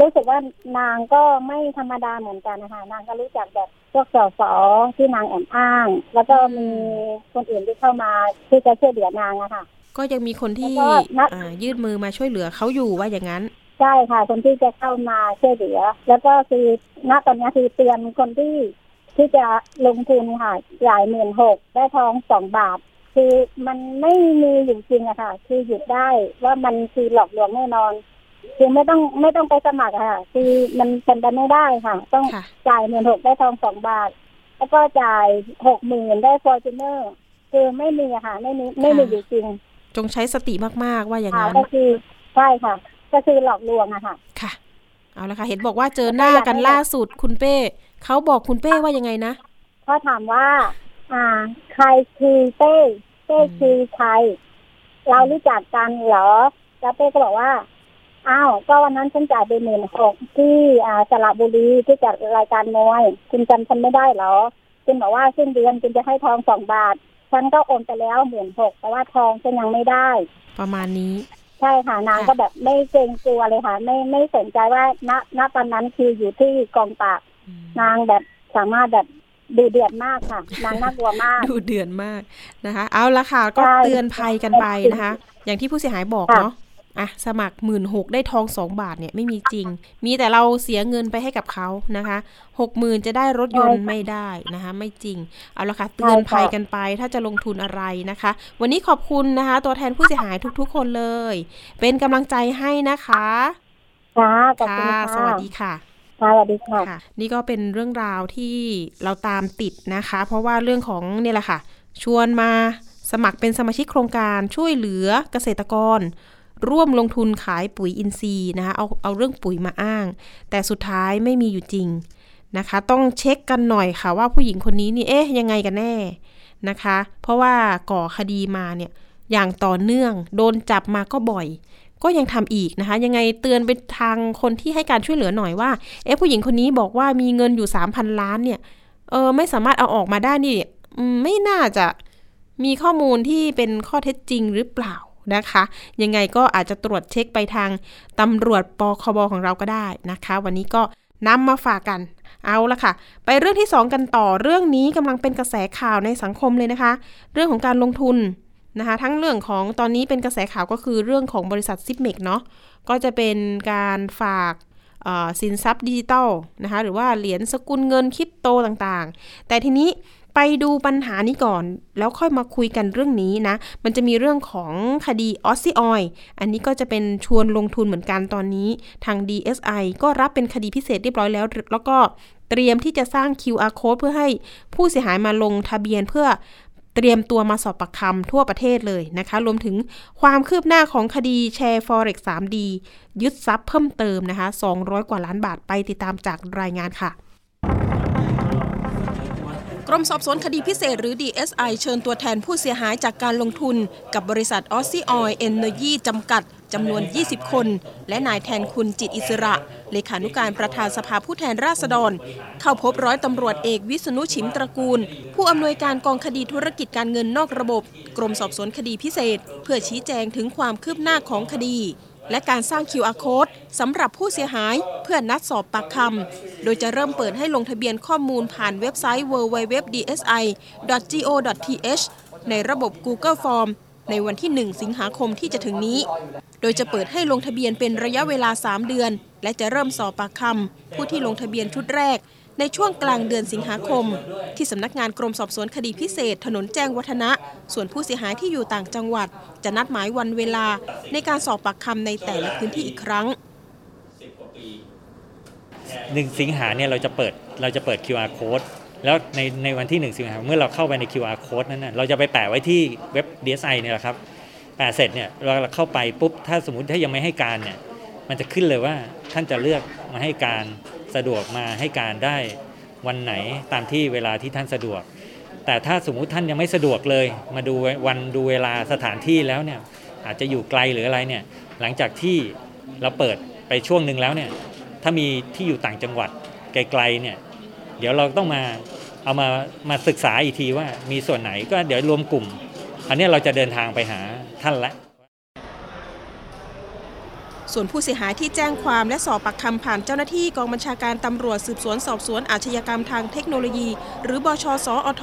รู้สึกว่านางก็ไม่ธรรมดาเหมือนกันนะคะนางก็รู้จักแบบพวกสสที่นางแอบอ้าง แล้วก็มีคนอื่นที่เข้ามาที่จะช่วยเหลือนางอะค่ะ ก็ยังมีคนที่ยื่นมือมาช่วยเหลือเขาอยู่ว่าอย่างนั้น ใช่ค่ะ คนที่จะเข้ามาช่วยเหลือ แล้วก็คือณตอนนี้คือเตือนคนที่ที่จะลงทุนค่ะจ่ายหมื่นหกได้ทองสองบาท คือมันไม่มีอยู่จริงอะค่ะ คือหยุดได้ว่ามันคือหลอกลวงแน่นอนคือไม่ต้องไม่ต้องไปสมัครอะค่ะ คือมันเป็นไปไม่ได้ค่ะ ต้องค่ะจ่ายหมื่นหกได้ทองสองบาท แล้วก็จ่ายหกหมื่นได้ฟอร์จูเนอร์คือไม่มีอะค่ะ ไม่มีไม่มีอยู่จริง จงใช้สติมากๆว่าอย่างค่ะนั้นก็คือใช่ค่ะ ก็คือหลอกลวงอะค่ะ ค่ะ เอาละค่ะ เห็นบอกว่าเจอหน้ากันล่าสุดคุณเป้เขาบอกคุณเป้ว่ายังไงนะเขาถามว่า อ่า ใครคือเต้เต้คือใคร เรารู้จักกันเหรอ แล้วเต้ก็บอกว่าอ้าว ก็วันนั้นฉันจ่ายไปหมื่นหกที่อ่าสระบุรีที่จัดรายการมวยคุณจำฉันไม่ได้เหรอคุณบอกว่าสิ้นเดือนคุณจะให้ทองสองบาท ฉันก็โอนไปแล้วหมื่นหกแต่ว่าทองฉันยังไม่ได้ ประมาณนี้ ใช่ค่ะนางค่ะก็แบบไม่เกรงกลัวเลยค่ะ ไม่ไม่สนใจว่าณณตอนนั้นคืออยู่ที่กองปราบอืมนางแบบสามารถแบบดูเดือดมากค่ะนางน่ากลัวมาก ดูเดือนมากนะคะ เอาละค่ะก็ใช่เตือนภัยกันไปนะคะ อย่างที่ผู้เสียหายบอกค่ะเนาะ อะสมัครหมื่นหกได้ทองสองบาทเนี่ยไม่มีจริง มีแต่เราเสียเงินไปให้กับเขานะคะหกหมื่นจะได้รถยนต์ไม่ได้นะคะ ไม่จริง เอาละค่ะเตือนภัยกันไปถ้าจะลงทุนอะไรนะคะ วันนี้ขอบคุณนะคะ ตัวแทนผู้เสียหายทุกๆ คนเลย เป็นกำลังใจให้นะคะค่ะขอบคุณค่ะค่ะสวัสดีค่ะค่ะสวัสดีค่ะค่ะ นี่ก็เป็นเรื่องราวที่เราตามติดนะคะ เพราะว่าเรื่องของเนี่ยแหละค่ะ ชวนมาสมัครเป็นสมาชิกโครงการช่วยเหลือเกษตรกร ร่วมลงทุนขายปุ๋ยอินทรีย์นะคะเอาเอาเรื่องปุ๋ยมาอ้าง แต่สุดท้ายไม่มีอยู่จริงนะคะ ต้องเช็คกันหน่อยค่ะว่าผู้หญิงคนนี้นี่เอ๊ะยังไงกันแน่นะคะ เพราะว่าก่อคดีมาเนี่ยอย่างต่อเนื่องโดนจับมาก็บ่อย ก็ยังทำอีกนะคะ ยังไงเตือนไปทางคนที่ให้การช่วยเหลือหน่อยว่า เอ๊ะผู้หญิงคนนี้บอกว่ามีเงินอยู่สามพันล้านเนี่ยเออไม่สามารถเอาออกมาได้นี่ไม่น่าจะมีข้อมูลที่เป็นข้อเท็จจริงหรือเปล่า นะคะ ยังไงก็อาจจะตรวจเช็คไปทางตำรวจปคบของเราก็ได้นะคะ วันนี้ก็นำมาฝากกันเอาละค่ะ ไปเรื่องที่ 2 กันต่อเรื่องนี้กำลังเป็นกระแสข่าวในสังคมเลยนะคะ เรื่องของการลงทุนนะคะทั้งเรื่องของตอนนี้เป็นกระแสข่าวก็คือเรื่องของบริษัท Zipmex เนาะก็จะเป็นการฝากสินทรัพย์ดิจิตอลนะคะหรือว่าเหรียญสกุลเงินคริปโตต่างๆ แต่ทีนี้ ไปดูปัญหานี้ก่อน แล้วค่อยมาคุยกันเรื่องนี้นะ มันจะมีเรื่องของคดีออสซี่ออยอันนี้ก็จะเป็นชวนลงทุนเหมือนกันตอนนี้ ทาง DSI ก็รับเป็นคดีพิเศษเรียบร้อยแล้ว แล้วก็เตรียมที่จะสร้าง QR code เพื่อให้ผู้เสียหายมาลงทะเบียนเพื่อเตรียมตัวมาสอบปากคำทั่วประเทศเลยนะคะ รวมถึงความคืบหน้าของคดีแชร์ Forex 3D ยึดทรัพย์เพิ่มเติมนะคะ 200 กว่าล้านบาทไปติดตามจากรายงานค่ะ รมสอบสวนคดีพิเศษหรือ DSI เชิญตัวแทนผู้เสียหายจากการลงทุน กับบริษัทออสซี่ออยล์เอนเนอร์ยีจำกัดจำนวน 20 คน และนายแทนคุณจิตอิสระ เลขานุการประธานสภาผู้แทนราษฎร เข้าพบร้อยตำรวจเอกวิษณุชิมตระกูล ผู้อำนวยการกองคดีธุรกิจการเงินนอกระบบ กรมสอบสวนคดีพิเศษ เพื่อชี้แจงถึงความคืบหน้าของคดี และการสร้าง QR code สำหรับผู้เสียหายเพื่อนัดสอบปากคำ โดยจะเริ่มเปิดให้ลงทะเบียนข้อมูลผ่านเว็บไซต์ www.dsi.go.th ในระบบ Google Form ในวันที่ 1 สิงหาคมที่จะถึงนี้ โดยจะเปิดให้ลงทะเบียนเป็นระยะเวลา 3 เดือน และจะเริ่มสอบปากคำผู้ที่ลงทะเบียนชุดแรก ในช่วงกลางเดือนสิงหาคม ที่สำนักงานกรมสอบสวนคดีพิเศษ ถนนแจ้งวัฒนะ ส่วนผู้เสียหายที่อยู่ต่างจังหวัด จะนัดหมายวันเวลาในการสอบปากคำในแต่ละพื้นที่อีกครั้งหนึ่งสิงหาเนี่ยเราจะเปิดเราจะเปิด QR code แล้วในในวันที่ 1 สิงหาเมื่อเราเข้าไปใน QR code นั้นนะเราจะไปแปะไว้ที่เว็บ DSI เนี่ยแหละครับแปะเสร็จเนี่ยเราเข้าไปปุ๊บถ้าสมมติถ้ายังไม่ให้การเนี่ย มันจะขึ้นเลยว่าท่านจะเลือกมาให้การสะดวกมาให้การได้วันไหนตามที่เวลาที่ท่านสะดวก แต่ถ้าสมมุติท่านยังไม่สะดวกเลย มาดูวันดูเวลาสถานที่แล้วเนี่ยอาจจะอยู่ไกลหรืออะไรเนี่ยหลังจากที่เราเปิดไปช่วงหนึ่งแล้วเนี่ยถ้ามีที่อยู่ต่างจังหวัดไกลๆเนี่ยเดี๋ยวเราต้องมาเอามามาศึกษาอีกทีว่ามีส่วนไหนก็เดี๋ยวรวมกลุ่ม อันนี้เราจะเดินทางไปหาท่านละ ส่วนผู้เสียหายที่แจ้งความและสอบปากคำผ่านเจ้าหน้าที่กองบัญชาการตำรวจสืบสวนสอบสวนอาชญากรรมทางเทคโนโลยี หรือบชสอท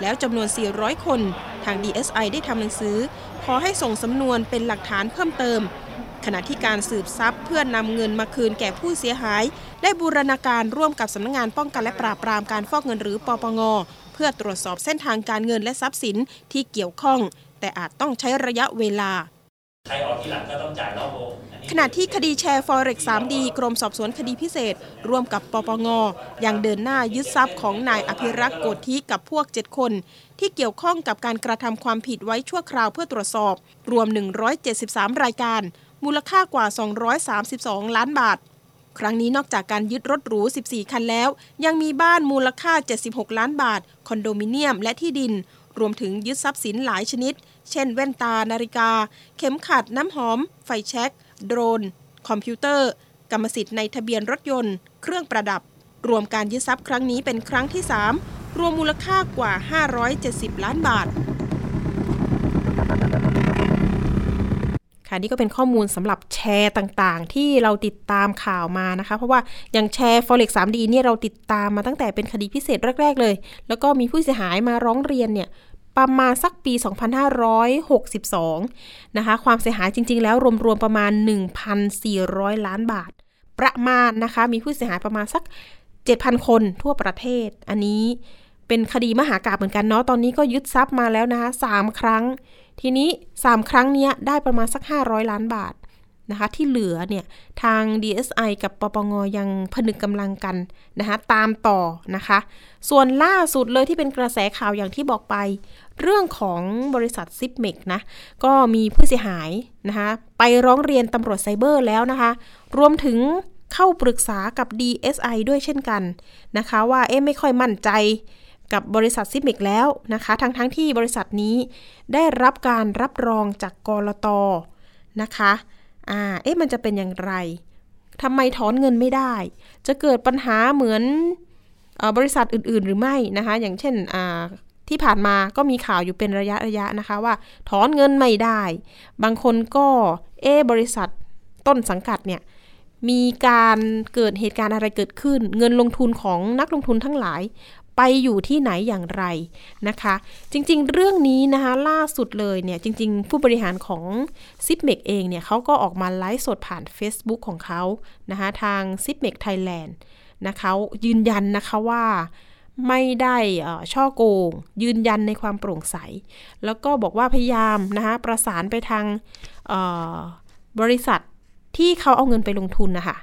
แล้วจำนวน 400 คน ทาง DSI ได้ทำหนังสือ ขอให้ส่งสำนวนเป็นหลักฐานเพิ่มเติม ขณะที่การสืบทรัพย์เพื่อนนำเงินมาคืนแก่ผู้เสียหาย ได้บูรณาการร่วมกับสำนักงงานป้องกันและปราบปรามการฟอกเงินหรือปปงเพื่อตรวจสอบเส้นทางการเงินและทรัพย์สินที่เกี่ยวข้อง แต่อาจต้องใช้ระยะเวลา ใครออกทีหลังก็ต้องจ่ายรอบโอขณะที่คดีแชร์ Forex 3D กรมสอบสวนคดีพิเศษ ร่วมกับปปงยังเดินหน้ายึดทรัพย์ของนายอภิรักษ์โกธิกับพวก 7 คน ที่เกี่ยวข้องกับการกระทำความผิดไว้ชั่วคราวเพื่อตรวจสอบ รวม 173 รายการ มูลค่ากว่า 232 ล้านบาท ครั้งนี้นอกจากการยึดรถหรู 14 คันแล้ว ยังมีบ้านมูลค่า 76 ล้านบาท คอนโดมิเนียมและที่ดิน รวมถึงยึดทรัพย์สินหลายชนิด เช่นแว่นตานาฬิกา เข็มขัดน้ำหอม ไฟแช็กโดรน คอมพิวเตอร์ กรรมสิทธิ์ในทะเบียนรถยนต์ เครื่องประดับ รวมการยึดทรัพย์ครั้งนี้เป็นครั้งที่ 3 รวมมูลค่ากว่า 570 ล้านบาทค่ะนี่ก็เป็นข้อมูลสำหรับแชร์ต่างๆ ที่เราติดตามข่าวมานะคะ เพราะว่าอย่างแชร์ forex 3D เนี่ยเราติดตามมาตั้งแต่เป็นคดีพิเศษแรก ๆ เลย แล้วก็มีผู้เสียหายมาร้องเรียนเนี่ย ประมาณสักปี 2562 นะคะ ความเสียหายจริง ๆ แล้วรวมๆประมาณ 1,400 ล้านบาท ประมาณนะคะ มีผู้เสียหายประมาณสัก 7,000 คนทั่วประเทศ อันนี้เป็นคดีมหากาบเหมือนกันเนาะ ตอนนี้ก็ยึดทรัพย์มาแล้วนะคะ3ครั้ง ทีนี้ 3 ครั้งเนี้ยได้ประมาณสัก 500 ล้านบาทนะคะที่เหลือเนี่ยทาง DSI กับปปงยังผนึกกำลังกันนะคะตามต่อนะคะ ส่วนล่าสุดเลยที่เป็นกระแสข่าวอย่างที่บอกไป เรื่องของบริษัทซิปเม็กซ์นะ ก็มีผู้เสียหายนะคะ ไปร้องเรียนตำรวจไซเบอร์แล้วนะคะ รวมถึงเข้าปรึกษากับ DSI ด้วยเช่นกันนะคะ ว่าเอ๊ะไม่ค่อยมั่นใจกับบริษัทซิปเม็กซ์แล้วนะคะ ทั้งทั้งที่บริษัทนี้ได้รับการรับรองจากกลตนะคะอ่าเอ๊ะมันจะเป็นอย่างไรทำไมถอนเงินไม่ได้ จะเกิดปัญหาเหมือนอบริษัทอื่น ๆ หรือไม่นะคะ อย่างเช่น ที่ผ่านมาก็มีข่าวอยู่เป็นระยะระยะนะคะว่า ถอนเงินไม่ได้ บางคนก็เอ บริษัทต้นสังกัดเนี่ยมีการเกิดเหตุการณ์อะไรเกิดขึ้น เงินลงทุนของนักลงทุนทั้งหลาย ไปอยู่ที่ไหนอย่างไรนะคะ จริงๆ เรื่องนี้นะคะล่าสุดเลยเนี่ยจริง ๆ ผู้บริหารของ z i p m e c เองเนี่ยเขาก็ออกมาไลฟ์สดผ่าน Facebook ของเขานะคะทาง z i p m e c Thailand นะคะยืนยันนะคะว่า ไม่ได้ช่อโกง ยืนยันในความโปร่งใส แล้วก็บอกว่าพยายามนะคะประสานไปทางบริษัทที่เขาเอาเงินไปลงทุนนะคะ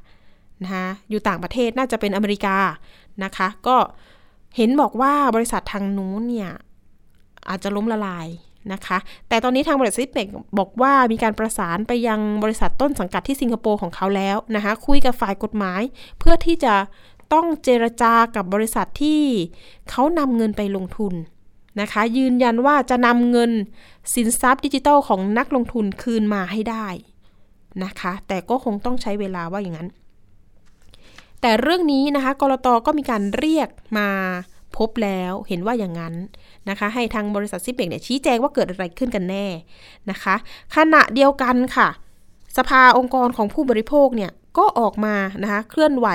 นะคะอยู่ต่างประเทศน่าจะเป็นอเมริกานะคะ ก็เห็นบอกว่าบริษัททางนู้นเนี่ยอาจจะล้มละลายนะคะ แต่ตอนนี้ทางบริษัทซิปเมกบอกว่ามีการประสานไปยังบริษัทต้นสังกัดที่สิงคโปร์ของเขาแล้วนะคะ คุยกับฝ่ายกฎหมายเพื่อที่จะ ต้องเจรจากับบริษัทที่เขานำเงินไปลงทุนนะคะ ยืนยันว่าจะนำเงินสินทรัพย์ดิจิทัลของนักลงทุนคืนมาให้ได้นะคะ แต่ก็คงต้องใช้เวลาว่าอย่างนั้น แต่เรื่องนี้นะคะกรตก็มีการเรียกมาพบแล้วเห็นว่าอย่างนั้นนะคะ ให้ทางบริษัทซิปเบกเนี่ยชี้แจงว่าเกิดอะไรขึ้นกันแน่นะคะ ขณะเดียวกันค่ะ สภาองค์กรของผู้บริโภคเนี่ยก็ออกมานะคะเคลื่อนไหว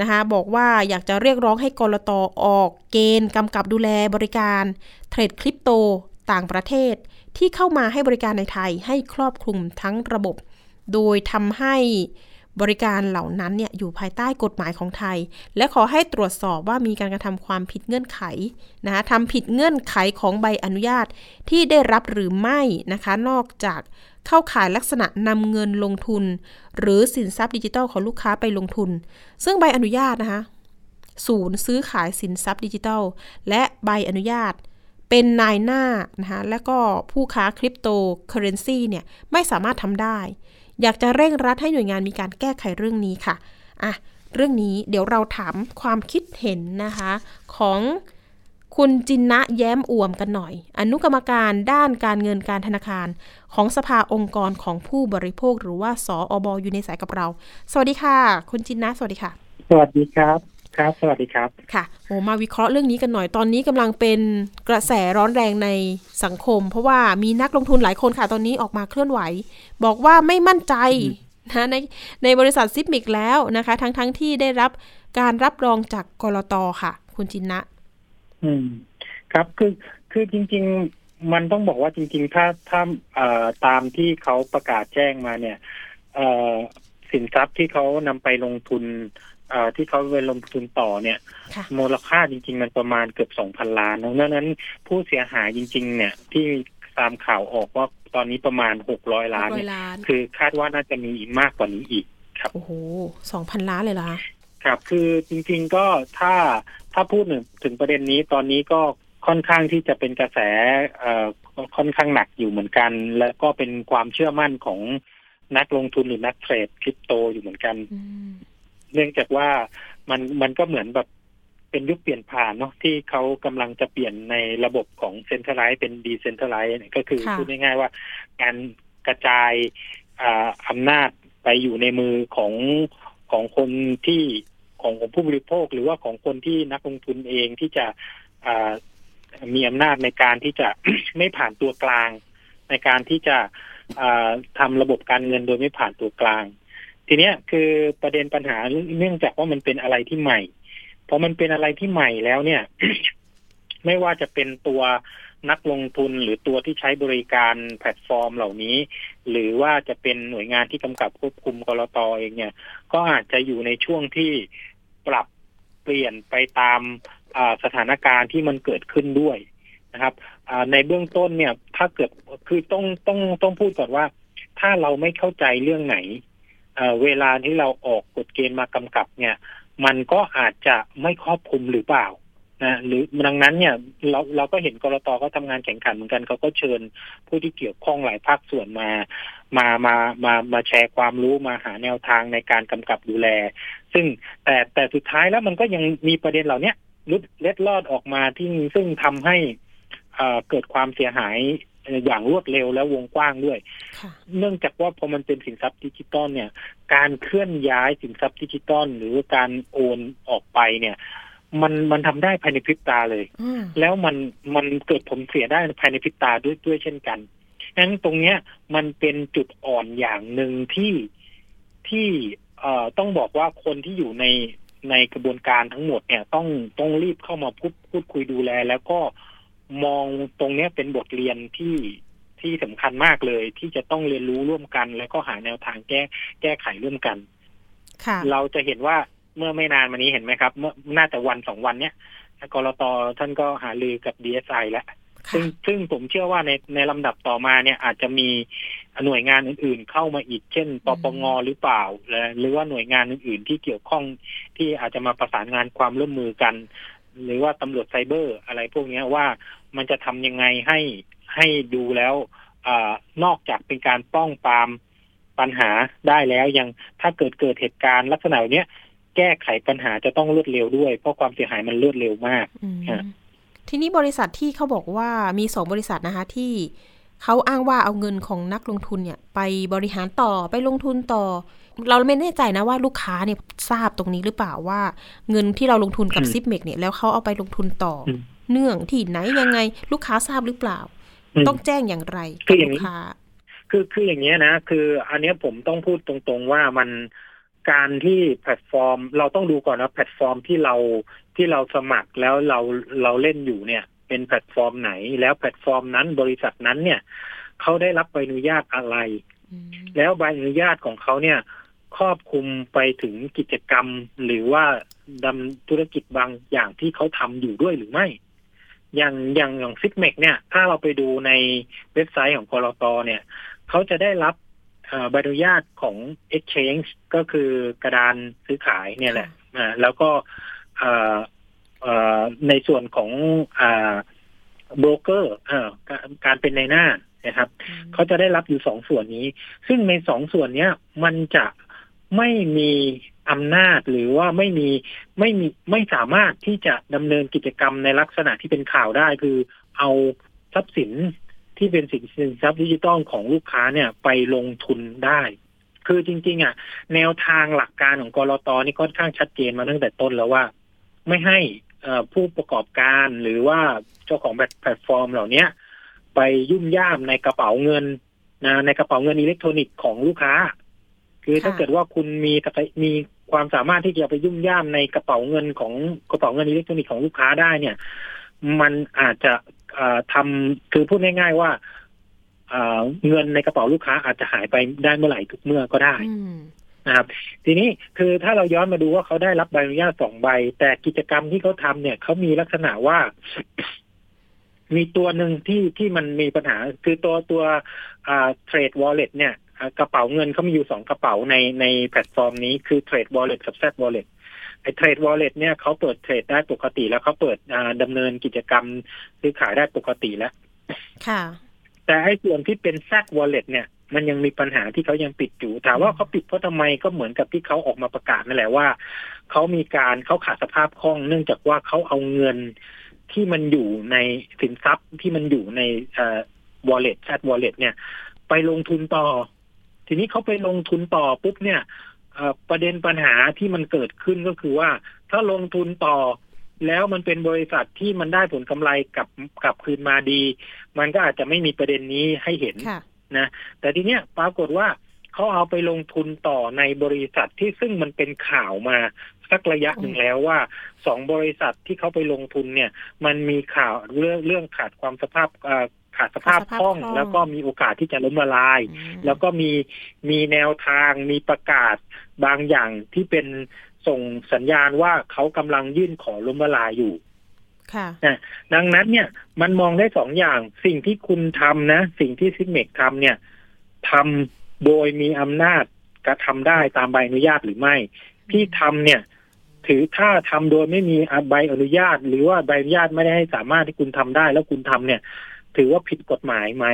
นะคะบอกว่าอยากจะเรียกร้องให้กรตออกเกณฑ์กำกับดูแลบริการเทรดคริปโตต่างประเทศ ที่เข้ามาให้บริการในไทยให้ครอบคลุมทั้งระบบ โดยทำให้ บริการเหล่านั้นเนี่ยอยู่ภายใต้กฎหมายของไทย และขอให้ตรวจสอบว่ามีการกระทำความผิดเงื่อนไขนะคะทำผิดเงื่อนไขของใบอนุญาตที่ได้รับหรือไม่นะคะ นอกจากเข้าข่ายลักษณะนำเงินลงทุน หรือสินทรัพย์ดิจิทัลของลูกค้าไปลงทุน ซึ่งใบอนุญาตนะคะศูนย์ซื้อขายสินทรัพย์ดิจิทัล และใบอนุญาต เป็นนายหน้านะคะและก็ผู้ค้าคริปโตเคอเรนซีเนี่ยไม่สามารถทำได้ อยากจะเร่งรัดให้หน่วยงานมีการแก้ไขเรื่องนี้ค่ะอะเรื่องนี้เดี๋ยวเราถามความคิดเห็นนะคะ ของคุณจินนะแย้มอ่วมกันหน่อย อนุกรรมการด้านการเงินการธนาคาร ของสภาองค์กรของผู้บริโภคหรือว่าสออบอยู่ในสายกับเรา สวัสดีค่ะ คุณจินนะ สวัสดีค่ะ สวัสดีครับ ครับ สวัสดีครับ ค่ะโอ้มาวิเคราะห์เรื่องนี้กันหน่อย ตอนนี้กำลังเป็นกระแสร้อนแรงในสังคม เพราะว่ามีนักลงทุนหลายคนค่ะ ตอนนี้ออกมาเคลื่อนไหว บอกว่าไม่มั่นใจนะในในบริษัทซิปมิกแล้วนะคะ ทั้งทั้งที่ได้รับการรับรองจากกรตค่ะ คุณจินนะ อืม ครับ คือ คือจริง ๆ มันต้องบอกว่าจริง ๆ ถ้า ถ้าเอ่อตามที่เขาประกาศแจ้งมาเนี่ยเอ่อสินทรัพย์ที่เขานำไปลงทุน ที่เขาไปลงทุนต่อเนี่ย มูลค่าจริง ๆ มันประมาณเกือบสองพันล้านดังนั้นผู้เสียหายจริง ๆ เนี่ยที่ตามข่าวออกว่าตอนนี้ประมาณหกร้อยล้าน คือคาดว่าน่าจะมีมากกว่านี้อีกครับโอ้โหสองพันล้านเลยเหรอคะครับ คือจริง ๆก็ถ้าถ้าพูดถึงประเด็นนี้ตอนนี้ก็ค่อนข้างที่จะเป็นกระแสเอ่อค่อนข้างหนักอยู่เหมือนกัน และก็เป็นความเชื่อมั่นของนักลงทุนหรือนักเทรดคริปโตอยู่เหมือนกัน เนื่องจากว่ามันมันก็เหมือนแบบเป็นยุคเปลี่ยนผ่านเนาะที่เขากำลังจะเปลี่ยนในระบบของเซ็นทรัลไลซ์เป็นดีเซนทรัลไลซ์ก็คือพูดง่ายๆว่า การกระจายอำนาจไปอยู่ในมือของของคนที่ของของผู้บริโภค หรือว่าของคนที่นักลงทุนเองที่จะมีอำนาจในการที่จะไม่ผ่านตัวกลาง ในการที่จะทำระบบการเงินโดยไม่ผ่านตัวกลาง ทีเนี้ยคือประเด็นปัญหาเนื่องจากว่ามันเป็นอะไรที่ใหม่พอมันเป็นอะไรที่ใหม่แล้วเนี่ย ไม่ว่าจะเป็นตัวนักลงทุนหรือตัวที่ใช้บริการแพลตฟอร์มเหล่านี้ หรือว่าจะเป็นหน่วยงานที่กำกับควบคุมกรตอเองเนี่ย ก็อาจจะอยู่ในช่วงที่ปรับเปลี่ยนไปตามสถานการณ์ที่มันเกิดขึ้นด้วยนะครับในเบื้องต้นเนี่ย ถ้าเกิดคือต้องต้องต้องพูดก่อนว่า ถ้าเราไม่เข้าใจเรื่องไหน เวลาที่เราออกกฎเกณฑ์มากำกับเนี่ย มันก็อาจจะไม่ครอบคลุมหรือเปล่านะหรือดังนั้นเนี่ยเราเราก็เห็นกรตก็ทำงานแข่งขันเหมือนกันเขาก็เชิญผู้ที่เกี่ยวข้องหลายภาคส่วนมา มามามามาแชร์ความรู้มาหาแนวทางในการกำกับดูแล ซึ่งแต่แต่สุดท้ายแล้วมันก็ยังมีประเด็นเหล่านี้หลุดเล็ดลอดออกมาที่ซึ่งทำให้เกิดความเสียหาย อย่างรวดเร็วและวงกว้างด้วย เนื่องจากว่าพอมันเป็นสินทรัพย์ดิจิตอลเนี่ย การเคลื่อนย้ายสินทรัพย์ดิจิตอลหรือการโอนออกไปเนี่ย มันมันทำได้ภายในพริบตาเลย แล้วมันมันเกิดผลเสียได้ภายในพริบตาด้วยด้วยเช่นกันงั้นตรงเนี้ยมันเป็นจุดอ่อนอย่างหนึ่งที่ที่เอ่อต้องบอกว่าคนที่อยู่ในในกระบวนการทั้งหมดเนี่ยต้องต้องรีบเข้ามาพูดพูดคุยดูแลแล้วก็ มองตรงเนี้ยเป็นบทเรียนที่ที่สำคัญมากเลย ที่จะต้องเรียนรู้ร่วมกัน แล้วก็หาแนวทางแก้แก้ไขร่วมกันเราจะเห็นว่าเมื่อไม่นานมานี้เห็นไหมครับ เมื่อน่าจะวันสองวันเนี้ยกรตท่านก็หาลือกับดีเอสไอแล้วซึ่งซึ่งผมเชื่อว่าในในลำดับต่อมาเนี่ยอาจจะมีหน่วยงานอื่นๆ เข้ามาอีกเช่นปปงหรือเปล่า หรือว่าหน่วยงานอื่นๆ ที่เกี่ยวข้องที่อาจจะมาประสานงานความร่วมมือกัน หรือว่าตำรวจไซเบอร์อะไรพวกนี้ว่ามันจะทำยังไงให้ให้ดูแล้วอนอกจากเป็นการป้องปรามปัญหาได้แล้วยังถ้าเกิดเกิดเหตุการณ์ลักษณะเนี้ยแก้ไขปัญหาจะต้องรวดเร็วด้วย เพราะความเสียหายมันรวดเร็วมากทีนี้บริษัทที่เขาบอกว่ามีสองบริษัทนะคะที่เขาอ้างว่าเอาเงินของนักลงทุนเนี่ย ไปบริหารต่อไปลงทุนต่อ เราไม่แน่ใจนะว่าลูกค้าเนี่ยทราบตรงนี้หรือเปล่าว่า เงินที่เราลงทุนกับซิปเม็กซ์เนี่ยแล้วเขาเอาไปลงทุนต่อ เนี่ยที่ไหนยังไงลูกค้าทราบหรือเปล่า ต้องแจ้งอย่างไรกับลูกค้า คือคืออย่างเงี้ยนะ คือ อันนี้ผมต้องพูดตรงๆว่ามันการที่แพลตฟอร์ม เราต้องดูก่อนนะแพลตฟอร์มที่เราที่เราสมัครแล้วเราเราเล่นอยู่เนี่ย เป็นแพลตฟอร์มไหน แล้วแพลตฟอร์มนั้นบริษัทนั้นเนี่ยเขาได้รับใบอนุญาตอะไร แล้วใบอนุญาตของเขาเนี่ย ครอบคลุมไปถึงกิจกรรม หรือว่าทำธุรกิจบางอย่างที่เขาทำอยู่ด้วยหรือไม่ อย่างอย่างอย่างซิปเม็กซ์เนี่ย ถ้าเราไปดูในเว็บไซต์ของกลตเนี่ยเขาจะได้รับใบอนุญาตของ exchange ก็คือกระดานซื้อขายเนี่ยแหละแล้วก็ในส่วนของโบรกเกอร์การเป็นในหน้านะครับเขาจะได้รับอยู่สองส่วนนี้ ซึ่งในสองส่วนเนี้ยมันจะ ไม่มีอำนาจหรือว่าไม่มีไม่มีไม่สามารถที่จะดำเนินกิจกรรมในลักษณะที่เป็นข่าวได้ คือเอาทรัพย์สินที่เป็นสินทรัพย์ดิจิตอลของลูกค้าเนี่ยไปลงทุนได้ คือจริง ๆ อะ แนวทางหลักการของกรอตอนี่ค่อนข้างชัดเจนมาตั้งแต่ต้นแล้วว่า ไม่ให้ผู้ประกอบการหรือว่าเจ้าของแพลตฟอร์มเหล่านี้ไปยุ่มย่ามในกระเป๋าเงินนะในกระเป๋าเงินอิเล็กทรอนิกส์ของลูกค้า คือถ้าเกิดว่าคุณมีมีความสามารถที่จะไปยุ่มย่ามในกระเป๋าเงินของกระเป๋าเงินอิเล็กทรอนิกส์ของลูกค้าได้เนี่ย มันอาจจะทำคือพูดง่าย ๆ ว่าเงินในกระเป๋าลูกค้าอาจจะหายไปได้เมื่อไหร่ทุกเมื่อก็ได้นะครับ ทีนี้คือถ้าเราย้อนมาดูว่าเขาได้รับใบอนุญาตสองใบ แต่กิจกรรมที่เขาทำเนี่ยเขามีลักษณะว่า มีตัวหนึ่งที่ที่มันมีปัญหา คือตัวตัวอ่า trade wallet เนี่ย กระเป๋าเงินเขามีอยู่สองกระเป๋าในในแพลตฟอร์มนี้คือ trade wallet กับ Z wallet ไอ้ trade wallet เนี่ยเขาเปิด trade ได้ปกติแล้วเขาเปิดดำเนินกิจกรรมซื้อขายได้ปกติแล้ว ค่ะ แต่ไอ้ส่วนที่เป็นแซดวอลเล็ตเนี่ยมันยังมีปัญหาที่เขายังปิดอยู่ถามว่าเขาปิดเพราะทำไมก็เหมือนกับที่เขาออกมาประกาศนั่นแหละว่าเขามีการเขาขาดสภาพคล่อง เนื่องจากว่าเขาเอาเงินที่มันอยู่ในสินทรัพย์ที่มันอยู่ในเอ่อ wallet chat wallet เนี่ย ไปลงทุนต่อ ทีนี้เขาไปลงทุนต่อปุ๊บเนี่ยประเด็นปัญหาที่มันเกิดขึ้นก็คือว่า ถ้าลงทุนต่อแล้วมันเป็นบริษัทที่มันได้ผลกำไรกลับกลับคืนมาดี มันก็อาจจะไม่มีประเด็นนี้ให้เห็นนะ แต่ทีเนี้ยปรากฏว่าเขาเอาไปลงทุนต่อในบริษัทที่ซึ่งมันเป็นข่าวมาสักระยะหนึ่งแล้วว่าสองบริษัทที่เขาไปลงทุนเนี่ย มันมีข่าวเรื่องเรื่องขาดความสภาพ ขาดสภาพคล่อง แล้วก็มีโอกาสที่จะล้มละลาย แล้วก็มีมีแนวทางมีประกาศบางอย่างที่เป็นส่งสัญญาณว่าเขากำลังยื่นขอล้มละลายอยู่ค่ะดังนั้นเนี่ยมันมองได้สองอย่างสิ่งที่คุณทำนะ สิ่งที่ซิกเมกทำเนี่ยทำโดยมีอำนาจกระทำได้ตามใบอนุญาตหรือไม่ ที่ทำเนี่ย ถือถ้าทำโดยไม่มีใบอนุญาต หรือว่าใบอนุญาตไม่ได้ให้สามารถที่คุณทำได้ แล้วคุณทำเนี่ย ถือว่าผิดกฎหมายไหม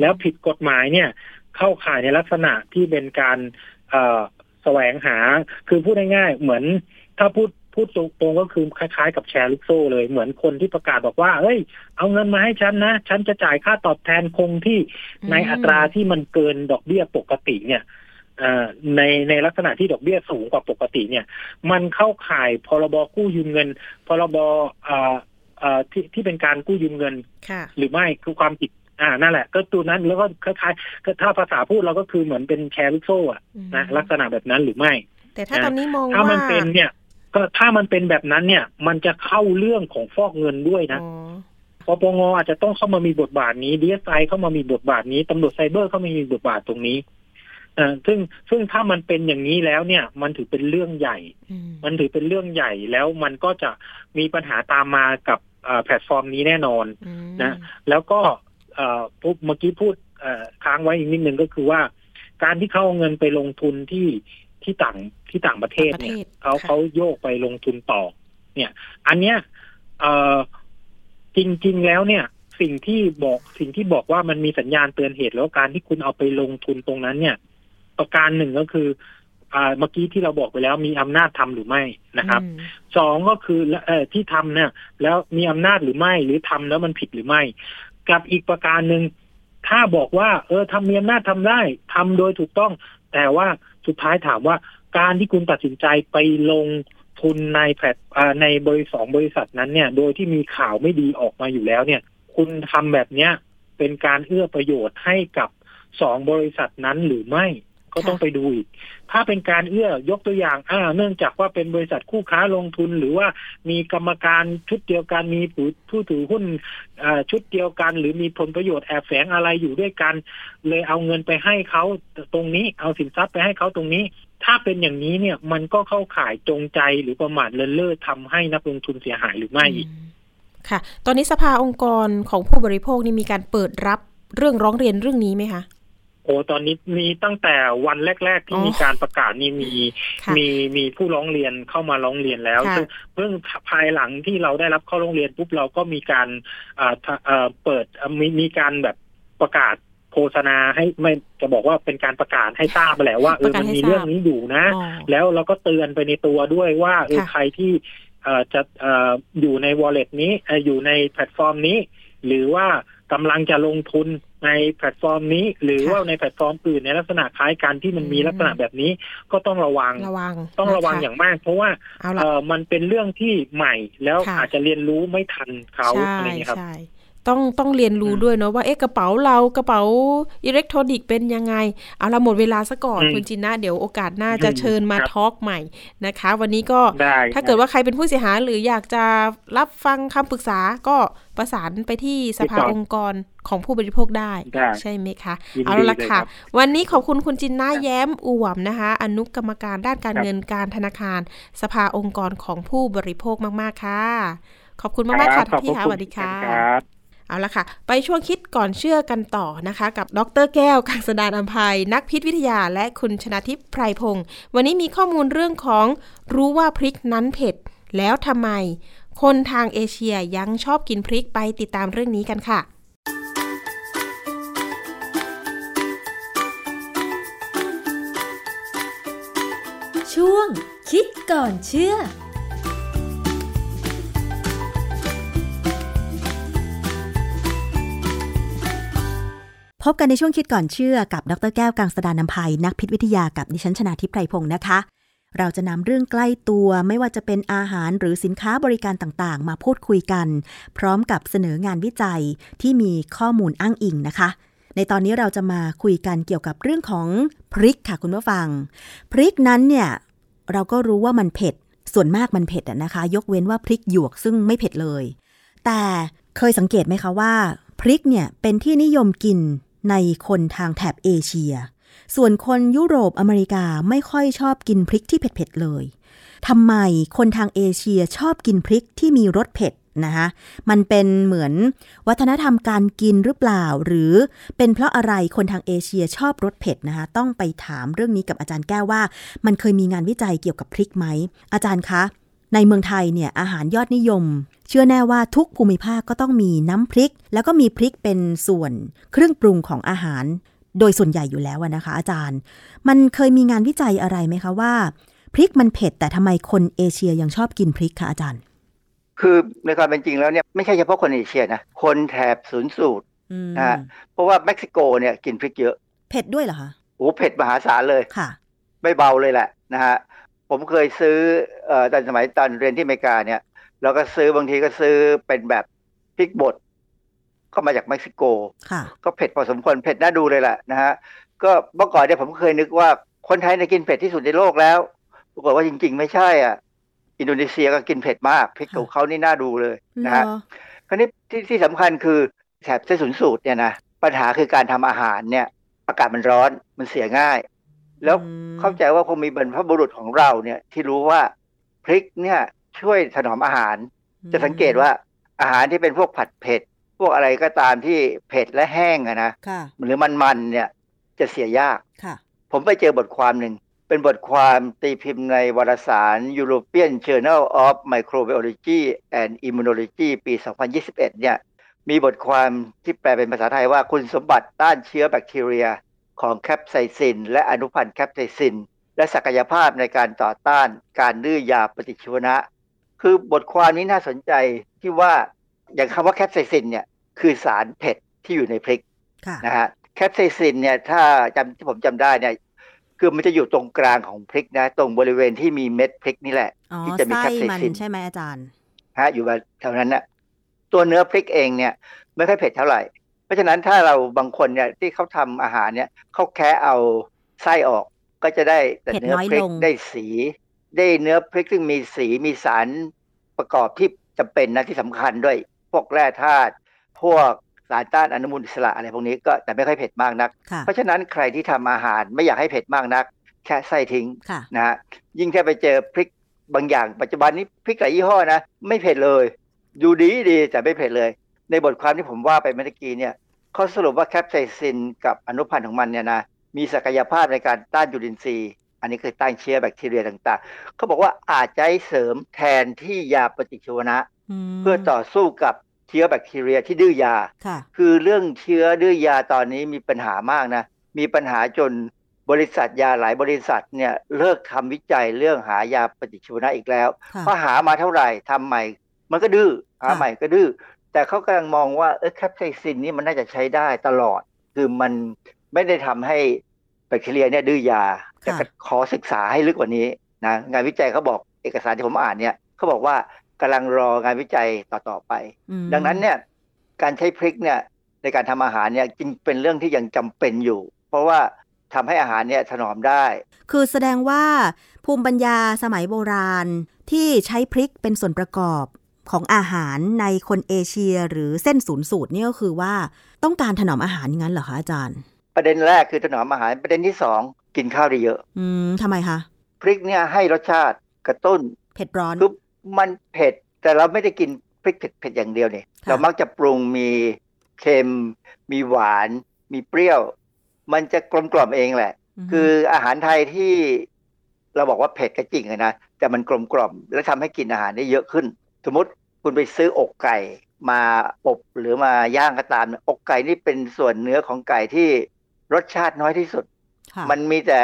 แล้วผิดกฎหมายเนี่ย เข้าข่ายในลักษณะที่เป็นการเอ่อแสวงหาคือพูดง่ายๆเหมือนถ้าพูดพูดตรงๆก็คือคล้ายๆกับแชร์ลูกโซ่เลยเหมือนคนที่ประกาศบอกว่าเฮ้ย เอาเงินมาให้ฉันนะ ฉันจะจ่ายค่าตอบแทนคงที่ในอัตราที่มันเกินดอกเบี้ยปกติเนี่ยในในลักษณะที่ดอกเบี้ยสูงกว่าปกติเนี่ย มันเข้าข่ายพรบกู้ยืมเงินพรบ ที่ที่เป็นการกู้ยืมเงิน หรือไม่คือความผิดอ่านั่นแหละ ก็ตัวนั้นแล้วก็คล้ายๆถ้าภาษาพูดเราก็คือเหมือนเป็นแชร์ลูกโซ่อะนะลักษณะแบบนั้นหรือไม่ แต่ถ้าตอนนี้มองว่าถ้ามันเป็นเนี่ยก็ถ้ามันเป็นแบบนั้นเนี่ย มันจะเข้าเรื่องของฟอกเงินด้วยนะปปงอาจจะต้องเข้ามามีบทบาทนี้ดีเอสไอเข้ามามีบทบาทนี้ตำรวจไซเบอร์เข้ามามีบทบาทตรงนี้อซึ่งซึ่งถ้ามันเป็นอย่างนี้แล้วเนี่ย มันถือเป็นเรื่องใหญ่ มันถือเป็นเรื่องใหญ่แล้วมันก็จะมีปัญหาตามมากับ แพลตฟอร์มนี้แน่นอนนะ แล้วก็ปุ๊บเมื่อกี้พูดค้างไว้อีกนิดนึงก็คือว่า การที่เขาเอาเงินไปลงทุนที่ที่ต่างที่ต่างประเทศเนี่ยเขาเขาโยกไปลงทุนต่อ เนี่ย อันเนี้ยเออจริง ๆ แล้วเนี่ย สิ่งที่บอกสิ่งที่บอกว่ามันมีสัญญาณเตือนเหตุแล้วการที่คุณเอาไปลงทุนตรงนั้นเนี่ย ประการหนึ่งก็คืออ่า เมื่อกี้ที่เราบอกไปแล้วมีอำนาจทำหรือไม่นะครับสองก็คือเอ่อที่ทำเนี่ย แล้วมีอำนาจหรือไม่ หรือทำแล้วมันผิดหรือไม่ กับอีกประการหนึ่งถ้าบอกว่า เออทำมีอำนาจทำได้ทำโดยถูกต้อง แต่ว่าสุดท้ายถามว่าการที่คุณตัดสินใจไปลงทุนในแพลตในบริษัทบริษัทนั้นเนี่ย โดยที่มีข่าวไม่ดีออกมาอยู่แล้วเนี่ย คุณทำแบบเนี้ยเป็นการเอื้อประโยชน์ให้กับสองบริษัทนั้นหรือไม่ ก็ต้องไปดูอีก ถ้าเป็นการเอื้อยกตัวอย่างอ่าเนื่องจากว่าเป็นบริษัทคู่ค้าลงทุน หรือว่ามีกรรมการชุดเดียวกันมีผู้ผู้ถือหุ้นชุดเดียวกัน หรือมีผลประโยชน์แอบแฝงอะไรอยู่ด้วยกัน เลยเอาเงินไปให้เขาตรงนี้เอาสินทรัพย์ไปให้เขาตรงนี้ ถ้าเป็นอย่างนี้เนี่ยมันก็เข้าข่ายจงใจหรือประมาทเลินเล่อทำให้นักลงทุนเสียหายหรือไม่อีกค่ะ ตอนนี้สภาองค์กรของผู้บริโภคนี่มีการเปิดรับเรื่องร้องเรียนเรื่องนี้ไหมคะ โอ้ตอนนี้มีตั้งแต่วันแรก ๆ ที่มีการประกาศนี่มีมีมีผู้ร้องเรียนเข้ามาร้องเรียนแล้วซึ่งเพิ่งภายหลังที่เราได้รับเข้าร้องเรียนปุ๊บเราก็มีการอ่าเปิดมีมีการแบบประกาศโฆษณาให้ไม่จะบอกว่าเป็นการประกาศให้ทราบไปแล้วว่าเออมันมีเรื่องนี้อยู่นะ แล้วเราก็เตือนไปในตัวด้วยว่าเออใครที่จะอยู่ใน wallet นี้อยู่ในแพลตฟอร์มนี้ หรือว่า กำลังจะลงทุนในแพลตฟอร์มนี้ หรือว่าในแพลตฟอร์มอื่นในลักษณะคล้ายกันที่มันมีลักษณะแบบนี้ก็ต้องระวังระวังต้องระวังอย่างมาก เพราะว่าเออมันเป็นเรื่องที่ใหม่แล้วอาจจะเรียนรู้ไม่ทันเขาอะไรอย่างนี้ครับ ต้องต้องเรียนรู้ด้วยเนาะว่าเอ๊ะกระเป๋าเรากระเป๋าอิเล็กทรอนิกส์เป็นยังไง เอาละหมดเวลาซะก่อนคุณจินนะเดี๋ยวโอกาสหน้าจะเชิญมา talk ใหม่นะคะ วันนี้ก็ถ้าเกิดว่าใครเป็นผู้เสียหายหรืออยากจะรับฟังคำปรึกษาก็ประสานไปที่สภาองค์กรของผู้บริโภคได้ ใช่ไหมคะ เอาละค่ะ วันนี้ขอบคุณคุณจินน่าแย้มอวมนะคะ อนุกรรมการด้านการเงินการธนาคาร สภาองค์กรของผู้บริโภคมาก ๆ ค่ะ ขอบคุณมาก ๆ ค่ะพี่ค่ะสวัสดีค่ะ เอาละค่ะ ไปช่วงคิดก่อนเชื่อกันต่อนะคะ กับดรแก้วกังสดานอภัย นักพิษวิทยาและคุณชนาทิพย์ไพรพงศ์วันนี้มีข้อมูลเรื่องของรู้ว่าพริกนั้นเผ็ด แล้วทำไม คนทางเอเชียยังชอบกินพริกไปติดตามเรื่องนี้กันค่ะช่วงคิดก่อนเชื่อ พบกันในช่วงคิดก่อนเชื่อกับดรแก้วกังสดานนภัยนักพิษวิทยากับดิฉันชนาทิพไพรพงศ์นะคะ เราจะนำเรื่องใกล้ตัวไม่ว่าจะเป็นอาหารหรือสินค้าบริการต่างๆ มาพูดคุยกัน พร้อมกับเสนองานวิจัยที่มีข้อมูลอ้างอิงนะคะ ในตอนนี้เราจะมาคุยกันเกี่ยวกับเรื่องของพริกค่ะคุณผู้ฟัง พริกนั้นเนี่ยเราก็รู้ว่ามันเผ็ด ส่วนมากมันเผ็ดนะคะ ยกเว้นว่าพริกหยวกซึ่งไม่เผ็ดเลย แต่เคยสังเกตไหมคะว่า พริกเนี่ยเป็นที่นิยมกิน ในคนทางแถบเอเชีย ส่วนคนยุโรปอเมริกาไม่ค่อยชอบกินพริกที่เผ็ดๆเลยทำไมคนทางเอเชียชอบกินพริกที่มีรสเผ็ดนะคะมันเป็นเหมือนวัฒนธรรมการกินหรือเปล่า หรือเป็นเพราะอะไรคนทางเอเชียชอบรสเผ็ดนะคะต้องไปถามเรื่องนี้กับอาจารย์แก้วว่า มันเคยมีงานวิจัยเกี่ยวกับพริกไหม อาจารย์คะ ในเมืองไทยเนี่ยอาหารยอดนิยม เชื่อแน่ว่าทุกภูมิภาคก็ต้องมีน้ำพริก แล้วก็มีพริกเป็นส่วนเครื่องปรุงของอาหาร โดยส่วนใหญ่อยู่แล้วนะคะ อาจารย์ มันเคยมีงานวิจัยอะไรไหมคะว่า พริกมันเผ็ดแต่ทำไมคนเอเชียยังชอบกินพริกคะอาจารย์ คือในความเป็นจริงแล้วเนี่ยไม่ใช่เฉพาะคนเอเชียนะคนแถบศูนย์สูตรนะเพราะว่าเม็กซิโกเนี่ยกินพริกเยอะ เผ็ดด้วยเหรอคะโอ้เผ็ดมหาศาลเลยค่ะ ไม่เบาเลยแหละนะฮะ ผมเคยซื้อเอ่อตอนสมัยตอนเรียนที่อเมริกาเนี่ยเราก็ซื้อบางทีก็ซื้อเป็นแบบพริกบดก็มาจากเม็กซิโกก็เผ็ดพอสมควรเผ็ดน่าดูเลยแหละนะฮะก็เมื่อก่อนเนี่ยผมเคยนึกว่าคนไทยเนี่ยกินเผ็ดที่สุดในโลกแล้วปรากฏว่าจริง ๆ ไม่ใช่อะ อินโดนีเซียก็กินเผ็ดมากพริกของเขานี่น่าดูเลยนะฮะคราวนี้ที่ที่สำคัญคือแถบเส้นศูนย์สูตรเนี่ยนะปัญหาคือการทำอาหารเนี่ย อากาศมันร้อนมันเสียง่าย แล้วเข้าใจว่าคงมีบรรพบุรุษของเราเนี่ย ที่รู้ว่าพริกเนี่ยช่วยถนอมอาหาร จะสังเกตว่าอาหารที่เป็นพวกผัดเผ็ด พวกอะไรก็ตามที่เผ็ดและแห้งอะนะหรือมันๆเนี่ยจะเสียยากผมไปเจอบทความหนึ่งเป็นบทความตีพิมพ์ในวารสาร European Journal of Microbiology and Immunology ปี 2021 เนี่ย มีบทความที่แปลเป็นภาษาไทยว่าคุณสมบัติต้านเชื้อแบคทีเรีย ของแคปไซซิน และอนุพันธ์แคปไซซิน และศักยภาพในการต่อต้านการดื้อยาปฏิชีวนะ คือบทความนี้น่าสนใจที่ว่าอย่างคำว่าแคปไซซินเนี่ยคือสารเผ็ดที่อยู่ในพริกนะฮะแคปไซซินเนี่ยถ้าจำที่ผมจำได้เนี่ยคือมันจะอยู่ตรงกลางของพริกนะ ตรงบริเวณที่มีเม็ดพริกนี่แหละ ที่จะมีแคปไซซินใช่ไหมอาจารย์ฮะอยู่แบบแถวนั้นนะตัวเนื้อพริกเองเนี่ย ไม่ค่อยเผ็ดเท่าไหร่ เพราะฉะนั้นถ้าเราบางคนเนี่ยที่เขาทำอาหารเนี่ยเขาแค่เอาไส้ออกก็จะได้แต่เนื้อพริกได้สี ได้เนื้อพริกซึ่งมีสีมีสารประกอบที่จำเป็นนะที่สำคัญด้วย พวกแร่ธาตุพวกสารต้านอนุมูลอิสระอะไรพวกนี้ก็แต่ไม่ค่อยเผ็ดมากนัก เพราะฉะนั้นใครที่ทำอาหารไม่อยากให้เผ็ดมากนัก แค่ใส่ทิ้งนะฮะยิ่งแค่ไปเจอพริกบางอย่างปัจจุบันนี้พริกหลายยี่ห้อนะ ไม่เผ็ดเลย ดูดีดีแต่ไม่เผ็ดเลย ในบทความที่ผมว่าไปเมื่อกี้เนี่ยเขาสรุปว่าแคปไซซินกับอนุพันธ์ของมันเนี่ยนะมีศักยภาพในการต้านจุลินทรีย์ อันนี้คือต้านเชื้อแบคทีเรียต่างๆ เขาบอกว่าอาจจะเสริมแทนที่ยาปฏิชีวนะ เพื่อต่อสู้กับเชื้อแบคทีเรียที่ดื้อยา คือเรื่องเชื้อดื้อยาตอนนี้มีปัญหามากนะ มีปัญหาจนบริษัทยาหลายบริษัทเนี่ยเลิกทำวิจัยเรื่องหายาปฏิชีวนะอีกแล้วเพราะหามาเท่าไหร่ทำใหม่ มันก็ดื้อหาใหม่ก็ดื้อ แต่เขากำลังมองว่าเออแคปไซซินนี่มันน่าจะใช้ได้ตลอด คือมันไม่ได้ทำให้แบคทีเรียเนี่ยดื้อยา แต่ขอศึกษาให้ลึกกว่านี้นะงานวิจัยเขาบอกเอกสารที่ผมอ่านเนี่ยเขาบอกว่ากำลังรองานวิจัยต่อๆไป ดังนั้นเนี่ยการใช้พริกเนี่ยในการทำอาหารเนี่ยจริงเป็นเรื่องที่ยังจำเป็นอยู่ เพราะว่าทำให้อาหารเนี่ยถนอมได้ คือแสดงว่าภูมิปัญญาสมัยโบราณที่ใช้พริกเป็นส่วนประกอบ ของอาหารในคนเอเชียหรือเส้นศูนย์สูตรนี่ก็คือว่าต้องการถนอมอาหารอย่างนั้นเหรอคะอาจารย์ ประเด็นแรกคือถนอมอาหารประเด็นที่สองกินข้าวได้เยอะ อืมทำไมคะพริกเนี่ยให้รสชาติกระตุ้น เผ็ดร้อนคือมันเผ็ด แต่เราไม่ได้กินพริกเผ็ดเผ็ดอย่างเดียวเนี่ยเรามักจะปรุงมีเค็ม มีหวาน มีเปรี้ยว มันจะกลมกล่อมเองแหละ คืออาหารไทยที่เราบอกว่าเผ็ดก็จริงนะแต่มันกลมกล่อม แล้วทำให้กินอาหารได้เยอะขึ้น สมมติคุณไปซื้ออกไก่มาอบหรือมาย่างก็ตาม อกไก่นี่เป็นส่วนเนื้อของไก่ที่รสชาติน้อยที่สุด มันมีแต่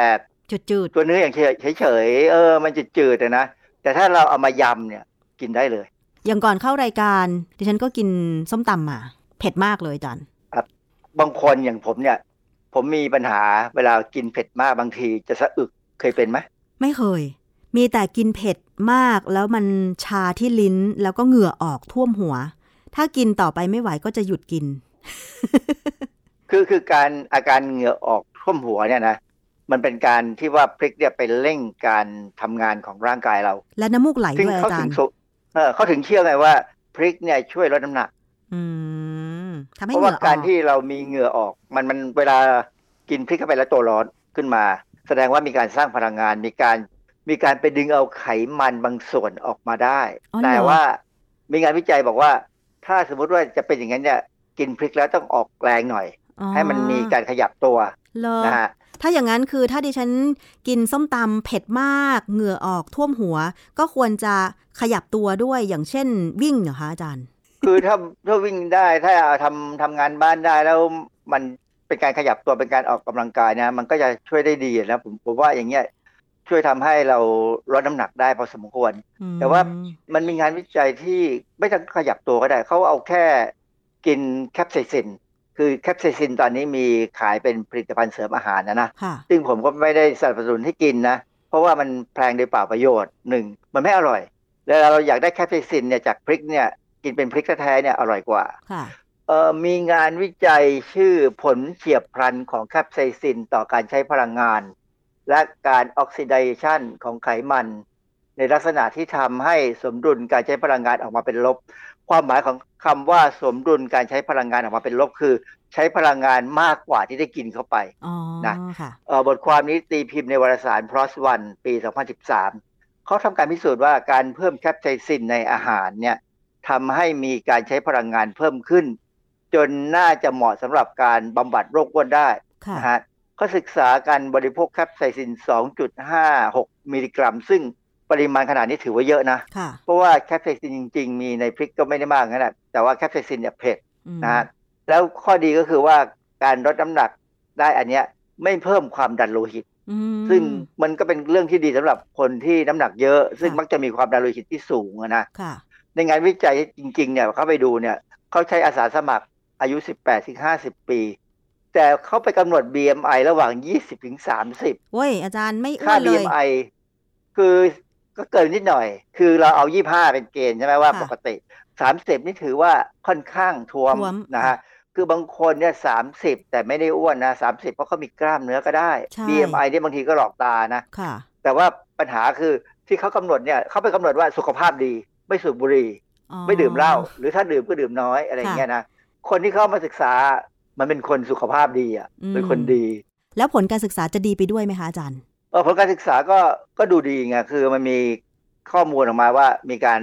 จืดๆตัวเนื้ออย่างเฉยๆเออ มันจะจืดนะ แต่ถ้าเราเอามายำเนี่ยกินได้เลย อย่างก่อนเข้ารายการดิฉันก็กินส้มตำมา เผ็ดมากเลยจันครับบางคนอย่างผมเนี่ย ผมมีปัญหาเวลากินเผ็ดมากบางทีจะสะอึกเคยเป็นไหมไม่เคย มีแต่กินเผ็ดมากแล้วมันชาที่ลิ้นแล้วก็เหงื่อออกท่วมหัว ถ้ากินต่อไปไม่ไหวก็จะหยุดกิน คือคือการอาการเหงื่อออกท่วมหัวเนี่ยนะมันเป็นการที่ว่าพริกเนี่ยไปเร่งการทำงานของร่างกายเรา และน้ำมูกไหลด้วยอาจารย์เขาถึงเชื่อไงว่าพริกเนี่ยช่วยลดน้ำหนักเพราะว่าการที่เรามีเหงื่อออก มันมันเวลากินพริกเข้าไปแล้วตัวร้อนขึ้นมา แสดงว่ามีการสร้างพลังงานมีการ มีการไปดึงเอาไขมันบางส่วนออกมาได้ แต่ว่ามีงานวิจัยบอกว่า ถ้าสมมติว่าจะเป็นอย่างนั้นเนี่ยกินพริกแล้วต้องออกแรงหน่อย ให้มันมีการขยับตัวนะฮะถ้าอย่างนั้นคือถ้าดิฉันกินส้มตำเผ็ดมาก เหงื่อออกท่วมหัว ก็ควรจะขยับตัวด้วยอย่างเช่น วิ่งเหรอคะอาจารย์ คือถ้าถ้าวิ่งได้ถ้าทำทำงานบ้านได้แล้วมันเป็นการขยับตัวเป็นการออกกำลังกายนะ มันก็จะช่วยได้ดีนะผมผมว่าอย่างเงี้ย ช่วยทำให้เราลดน้ำหนักได้พอสมควร แต่ว่ามันมีงานวิจัยที่ไม่ต้องขยับตัวก็ได้ เขาเอาแค่กินแคปไซซิน คือแคปไซซินตอนนี้มีขายเป็นผลิตภัณฑ์เสริมอาหารนะนะ ซึ่งผมก็ไม่ได้สนับสนุนให้กินนะ เพราะว่ามันแพงโดยเปล่าประโยชน์หนึ่งมันไม่อร่อย แล้วเราอยากได้แคปไซซินเนี่ยจากพริกเนี่ยกินเป็นพริกแท้ๆเนี่ยอร่อยกว่าเอ่อมีงานวิจัยชื่อผลเฉียบพลันของแคปไซซินต่อการใช้พลังงาน และการออกซิไดชันของไขมัน ในลักษณะที่ทำให้สมดุลการใช้พลังงานออกมาเป็นลบ ความหมายของคำว่าสมดุลการใช้พลังงานออกมาเป็นลบคือ ใช้พลังงานมากกว่าที่ได้กินเข้าไปนะบทความนี้ตีพิมพ์ในวารสาร PLOS ONE ปี 2013 เขาทำการพิสูจน์ว่าการเพิ่มแคปไซซินในอาหารเนี่ยทำให้มีการใช้พลังงานเพิ่มขึ้น จนน่าจะเหมาะสำหรับการบำบัดโรคอ้วนได้นะฮะ เขาศึกษาการบริโภคแคปไซซิน 2.56 มิลลิกรัม ซึ่งปริมาณขนาดนี้ถือว่าเยอะนะ เพราะว่าแคปไซซินจริง ๆ มีในพริกก็ไม่ได้มากนะแต่ว่าแคปไซซินเนี่ยเผ็ดนะฮะแล้วข้อดีก็คือว่าการลดน้ำหนักได้อันเนี้ยไม่เพิ่มความดันโลหิต ซึ่งมันก็เป็นเรื่องที่ดีสำหรับคนที่น้ำหนักเยอะ ซึ่งมักจะมีความดันโลหิตที่สูงนะในงานวิจัยจริง ๆ เนี่ยเขาไปดูเนี่ยเขาใช้อาสาสมัครอายุ 18ถึง50 ปี แต่เขาไปกำหนด BMI ระหว่าง 20ถึง30โอ้ย อาจารย์ไม่อ้วนเลย ค่า BMI คือก็เกินนิดหน่อย คือเราเอายี่ห้าเป็นเกณฑ์ใช่ไหมว่าปกติสามสิบนี่ถือว่าค่อนข้างทวมนะฮะ คือบางคนเนี่ยสามสิบแต่ไม่ได้อ้วนนะสามสิบเพราะเขามีกล้ามเนื้อก็ได้ BMI นี่บางทีก็หลอกตานะ แต่ว่าปัญหาคือที่เขากำหนดเนี่ยเขาไปกำหนดว่าสุขภาพดี ไม่สูบบุหรี่ ไม่ดื่มเหล้า หรือถ้าดื่มก็ดื่มน้อยอะไรเงี้ยนะ คนที่เข้ามาศึกษา มันเป็นคนสุขภาพดีอะเป็นคนดี แล้วผลการศึกษาจะดีไปด้วยไหมคะอาจารย์เออผลการศึกษาก็ก็ดูดีไงคือมันมีข้อมูลออกมาว่ามีการ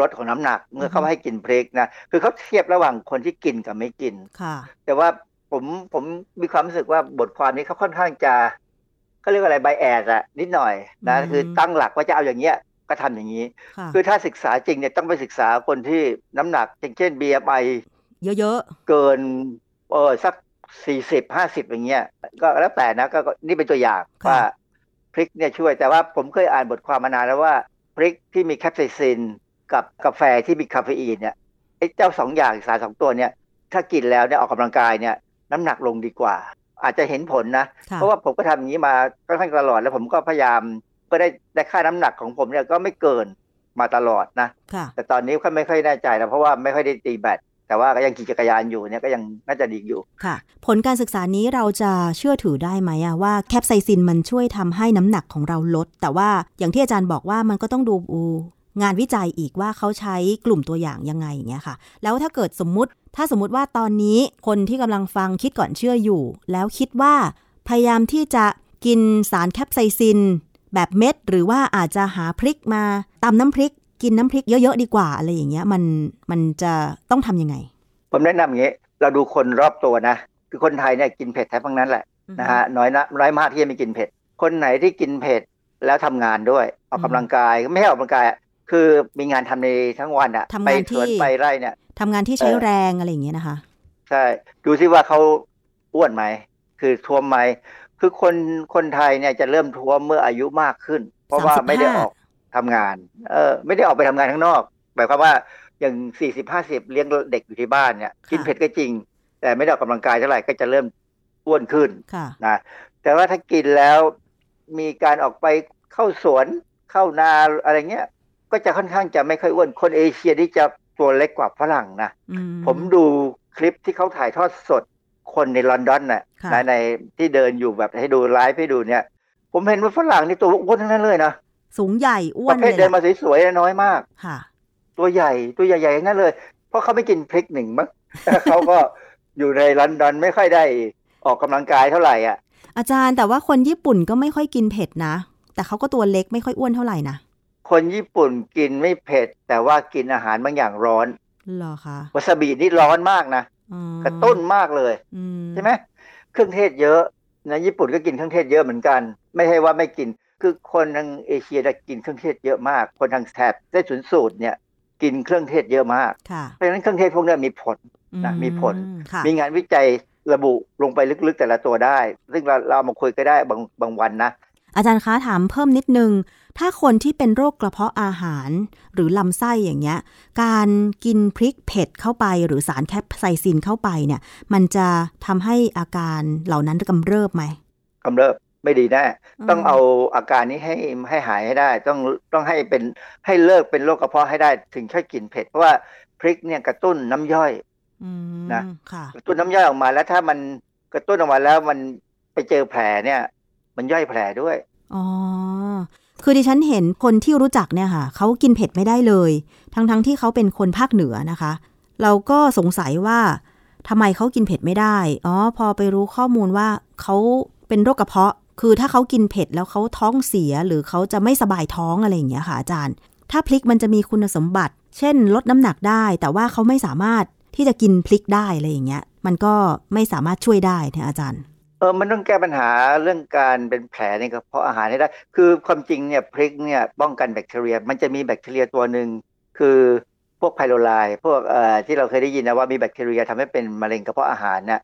ลดของน้ำหนักเมื่อเขาให้กินพริกนะคือเขาเทียบระหว่างคนที่กินกับไม่กินค่ะ แต่ว่าผมผมมีความรู้สึกว่าบทความนี้เขาค่อนข้างจะเขาเรียกว่าอะไรไบแอดอะนิดหน่อยนะคือตั้งหลักว่าจะเอาอย่างเงี้ยก็ทำอย่างนี้ คือถ้าศึกษาจริงเนี่ยต้องไปศึกษาคนที่น้ำหนักเช่น BMI เยอะๆ เกิน เออสักสี่สิบห้าสิบอย่างเงี้ยก็แล้วแต่นะก็นี่เป็นตัวอย่างว่าพริกเนี่ยช่วยแต่ว่าผมเคยอ่านบทความมานานแล้วว่าพริกที่มีแคปไซซินกับกาแฟที่มีคาเฟอีนเนี่ยไอ้เจ้าสองอย่างสารสองตัวเนี่ย ถ้ากินแล้วเนี่ยออกกำลังกายเนี่ย น้ำหนักลงดีกว่า อาจจะเห็นผลนะ เพราะว่าผมก็ทำอย่างนี้มาค่อนข้างตลอดแล้วผมก็พยายามก็ได้ได้ค่าน้ำหนักของผมเนี่ยก็ไม่เกินมาตลอดนะ แต่ตอนนี้ก็ไม่ค่อยแน่ใจแล้วเพราะว่าไม่ค่อยได้ตีแบต แต่ว่าก็ยังขี่จักรยานอยู่เนี่ยก็ยังน่าจะดีอยู่ค่ะ ผลการศึกษานี้เราจะเชื่อถือได้ไหมอะว่าแคปไซซินมันช่วยทำให้น้ำหนักของเราลด แต่ว่าอย่างที่อาจารย์บอกว่ามันก็ต้องดูงานวิจัยอีกว่าเขาใช้กลุ่มตัวอย่างยังไงอย่างเงี้ยค่ะ แล้วถ้าเกิดสมมุติ ถ้าสมมุติว่าตอนนี้คนที่กำลังฟังคิดก่อนเชื่ออยู่ แล้วคิดว่าพยายามที่จะกินสารแคปไซซิน แบบเม็ด หรือว่าอาจจะหาพริกมาตำน้ำพริก กินน้ำพริกเยอะๆดีกว่าอะไรอย่างเงี้ยมันมันจะต้องทํำยังไง ผมแนะนำอย่างนี้เราดูคนรอบตัวนะ คือคนไทยเนี่ยกินเผ็ดแทบทั้งนั้นแหละนะฮะน้อยนะน้อยมากที่จะไม่กินเผ็ด คนไหนที่กินเผ็ดแล้วทำงานด้วยออกกำลังกายไม่ให้ออกกำลังกายคือมีงานทำในทั้งวันอะไปสวนไปไร่เนี่ยทำงานที่ใช้แรงอะไรอย่างเงี้ยนะคะ ใช่ ดูซิว่าเขาอ้วนไหม คือท้วมไหม คือคนคนไทยเนี่ยจะเริ่มท้วมเมื่ออายุมากขึ้น เพราะว่าไม่ได้ออก ทำงาน เออ ไม่ได้ออกไปทำงานข้างนอกหมายความว่าอย่างสี่สิบห้าสิบเลี้ยงเด็กอยู่ที่บ้านเนี่ยกินเผ็ดก็จริง แต่ไม่ได้ออกกำลังกายเท่าไหร่ก็จะเริ่มอ้วนขึ้นนะแต่ว่าถ้ากินแล้วมีการออกไปเข้าสวนเข้านาอะไรเงี้ย ก็จะค่อนข้างจะไม่ค่อยอ้วนคนเอเชียที่จะตัวเล็กกว่าฝรั่งนะผมดูคลิปที่เขาถ่ายทอดสดคนในลอนดอนน่ะในในที่เดินอยู่แบบให้ดูไลฟ์ให้ดูเนี่ย ผมเห็นว่าฝรั่งนี่ตัวอ้วนทั้งนั้นเลยนะ สูงใหญ่อ้วนประเภทเดินมาสวยๆน้อยมาก ค่ะ ตัวใหญ่ตัวใหญ่ๆนั่นเลย เพราะเขาไม่กินพริกหนึ่งมั้งเขาก็อยู่ในลอนดอนไม่ค่อยได้ออกกำลังกายเท่าไหร่อะ อาจารย์แต่ว่าคนญี่ปุ่นก็ไม่ค่อยกินเผ็ดนะ แต่เขาก็ตัวเล็กไม่ค่อยอ้วนเท่าไหร่นะคนญี่ปุ่นกินไม่เผ็ด แต่ว่ากินอาหารบางอย่างร้อนหรอคะวาซาบินี่ร้อนมากนะกระตุ้นมากเลยใช่ไหมเครื่องเทศเยอะนะญี่ปุ่นก็กินเครื่องเทศเยอะเหมือนกัน ไม่ใช่ว่าไม่กิน คือคนทางเอเชียจะกินเครื่องเทศเยอะมาก คนทางแถบได้สุนสูตรเนี่ยกินเครื่องเทศเยอะมาก เพราะฉะนั้นเครื่องเทศพวกนี้มีผลนะมีผล มีงานวิจัยระบุลงไปลึกๆแต่ละตัวได้ ซึ่งเราเรามาคุยก็ได้บางบางวันนะ อาจารย์คะถามเพิ่มนิดนึง ถ้าคนที่เป็นโรคกระเพาะอาหารหรือลำไส้อย่างเงี้ย การกินพริกเผ็ดเข้าไปหรือสารแคปไซซินเข้าไปเนี่ย มันจะทำให้อาการเหล่านั้นกำเริบไหมกำเริบ ไม่ดีแน่ต้องเอาอาการนี้ให้ให้หายให้ได้ ต้องต้องให้เป็นให้เลิกเป็นโรคกระเพาะให้ได้ถึงค่อยกินเผ็ดเพราะว่าพริกเนี่ยกระตุ้นน้ำย่อยนะกระตุ้นน้ำย่อยออกมาแล้วถ้ามันกระตุ้นออกมาแล้วมันไปเจอแผลเนี่ย มันย่อยแผลด้วยอ๋อคือดิฉันเห็นคนที่รู้จักเนี่ยค่ะเขากินเผ็ดไม่ได้เลย ทั้งๆทที่เขาเป็นคนภาคเหนือนะคะ เราก็สงสัยว่าทำไมเขากินเผ็ดไม่ได้ อ๋อ พอไปรู้ข้อมูลว่าเขาเป็นโรคกระเพาะ คือถ้าเขากินเผ็ดแล้วเขาท้องเสียหรือเขาจะไม่สบายท้องอะไรอย่างเงี้ยค่ะอาจารย์ ถ้าพริกมันจะมีคุณสมบัติ เช่น ลดน้ำหนักได้ แต่ว่าเขาไม่สามารถที่จะกินพริกได้อะไรอย่างเงี้ย มันก็ไม่สามารถช่วยได้นะอาจารย์เออมันต้องแก้ปัญหาเรื่องการเป็นแผลในกระเพาะอาหารให้ได้ คือความจริงเนี่ยพริกเนี่ยป้องกันแบคทีเรีย มันจะมีแบคทีเรียตัวหนึ่งคือพวกไพโรไลพวกเอ่อที่เราเคยได้ยินนะว่ามีแบคทีเรียทำให้เป็นมะเร็งกระเพาะอาหารเนี่ย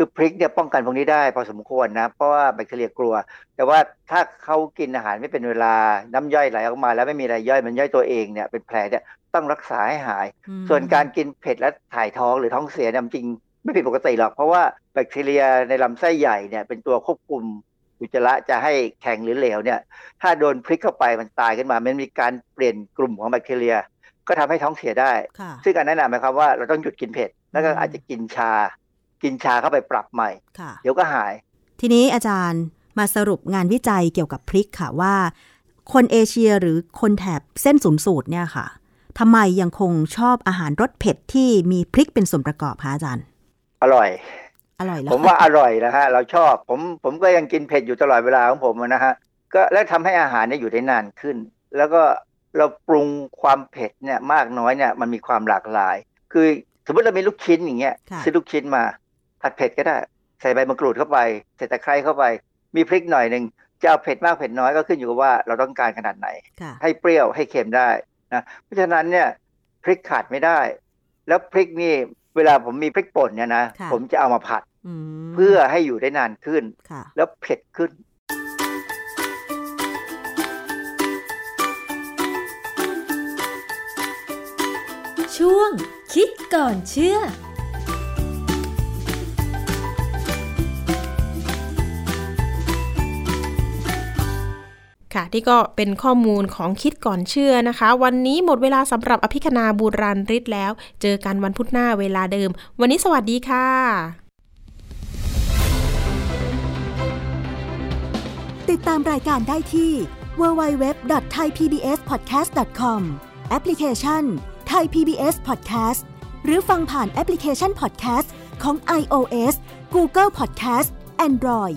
คือพริกเนี่ยป้องกันพวกนี้ได้พอสมควรนะ เพราะว่าแบคทีเรียกลัว แต่ว่าถ้าเขากินอาหารไม่เป็นเวลาน้ำย่อยไหลออกมา แล้วไม่มีอะไรย่อยมันย่อยตัวเองเนี่ยเป็นแผลเนี่ยต้องรักษาให้หาย ส่วนการกินเผ็ดและถ่ายท้องหรือท้องเสียเนี่ยจริง ไม่ผิดปกติหรอก เพราะว่าแบคทีเรียในลำไส้ใหญ่เนี่ยเป็นตัวควบคุมอุจจาระจะให้แข็งหรือเหลวเนี่ย ถ้าโดนพลิกเข้าไปมันตายขึ้นมา มันมีการเปลี่ยนกลุ่มของแบคทีเรีย ก็ทำให้ท้องเสียได้ ซึ่งการแนะนำหมายความว่าเราต้องหยุดกินเผ็ด แล้วก็อาจจะกินชา กินชาเข้าไปปรับใหม่ เดี๋ยวก็หาย ทีนี้อาจารย์มาสรุปงานวิจัยเกี่ยวกับพริกค่ะว่า คนเอเชียหรือคนแถบเส้นศูนย์สูตรเนี่ยค่ะทำไมยังคงชอบอาหารรสเผ็ดที่มีพริกเป็นส่วนประกอบคะอาจารย์ อร่อย อร่อยผมว่าอร่อยนะฮะเราชอบผมผมก็ยังกินเผ็ดอยู่ตลอดเวลาของผมนะฮะก็แล้วทำให้อาหารเนี่ยอยู่ได้นานขึ้น แล้วก็เราปรุงความเผ็ดเนี่ยมากน้อยเนี่ยมันมีความหลากหลาย คือสมมติเรามีลูกชิ้นอย่างเงี้ยซื้อลูกชิ้นมา ผัดเผ็ดก็ได้ ใส่ใบมะกรูดเข้าไปใส่ตะไคร้เข้าไป มีพริกหน่อยหนึ่งจะเอาเผ็ดมากเผ็ดน้อยก็ขึ้นอยู่กับว่าเราต้องการขนาดไหน ให้เปรี้ยวให้เค็มได้นะเพราะฉะนั้นเนี่ยพริกขาดไม่ได้ แล้วพริกนี่เวลาผมมีพริกป่นเนี่ยนะผมจะเอามาผัดเพื่อให้อยู่ได้นานขึ้น แล้วเผ็ดขึ้น ช่วงคิดก่อนเชื่อ ค่ะที่ก็เป็นข้อมูลของคิดก่อนเชื่อนะคะ วันนี้หมดเวลาสำหรับอภิคณาบูราริศแล้ว เจอกันวันพุธหน้าเวลาเดิม วันนี้สวัสดีค่ะ ติดตามรายการได้ที่ www.thaipbspodcast.com แอปพลิเคชัน Thai PBS Podcast หรือฟังผ่านแอปพลิเคชัน Podcast ของ iOS Google Podcast Android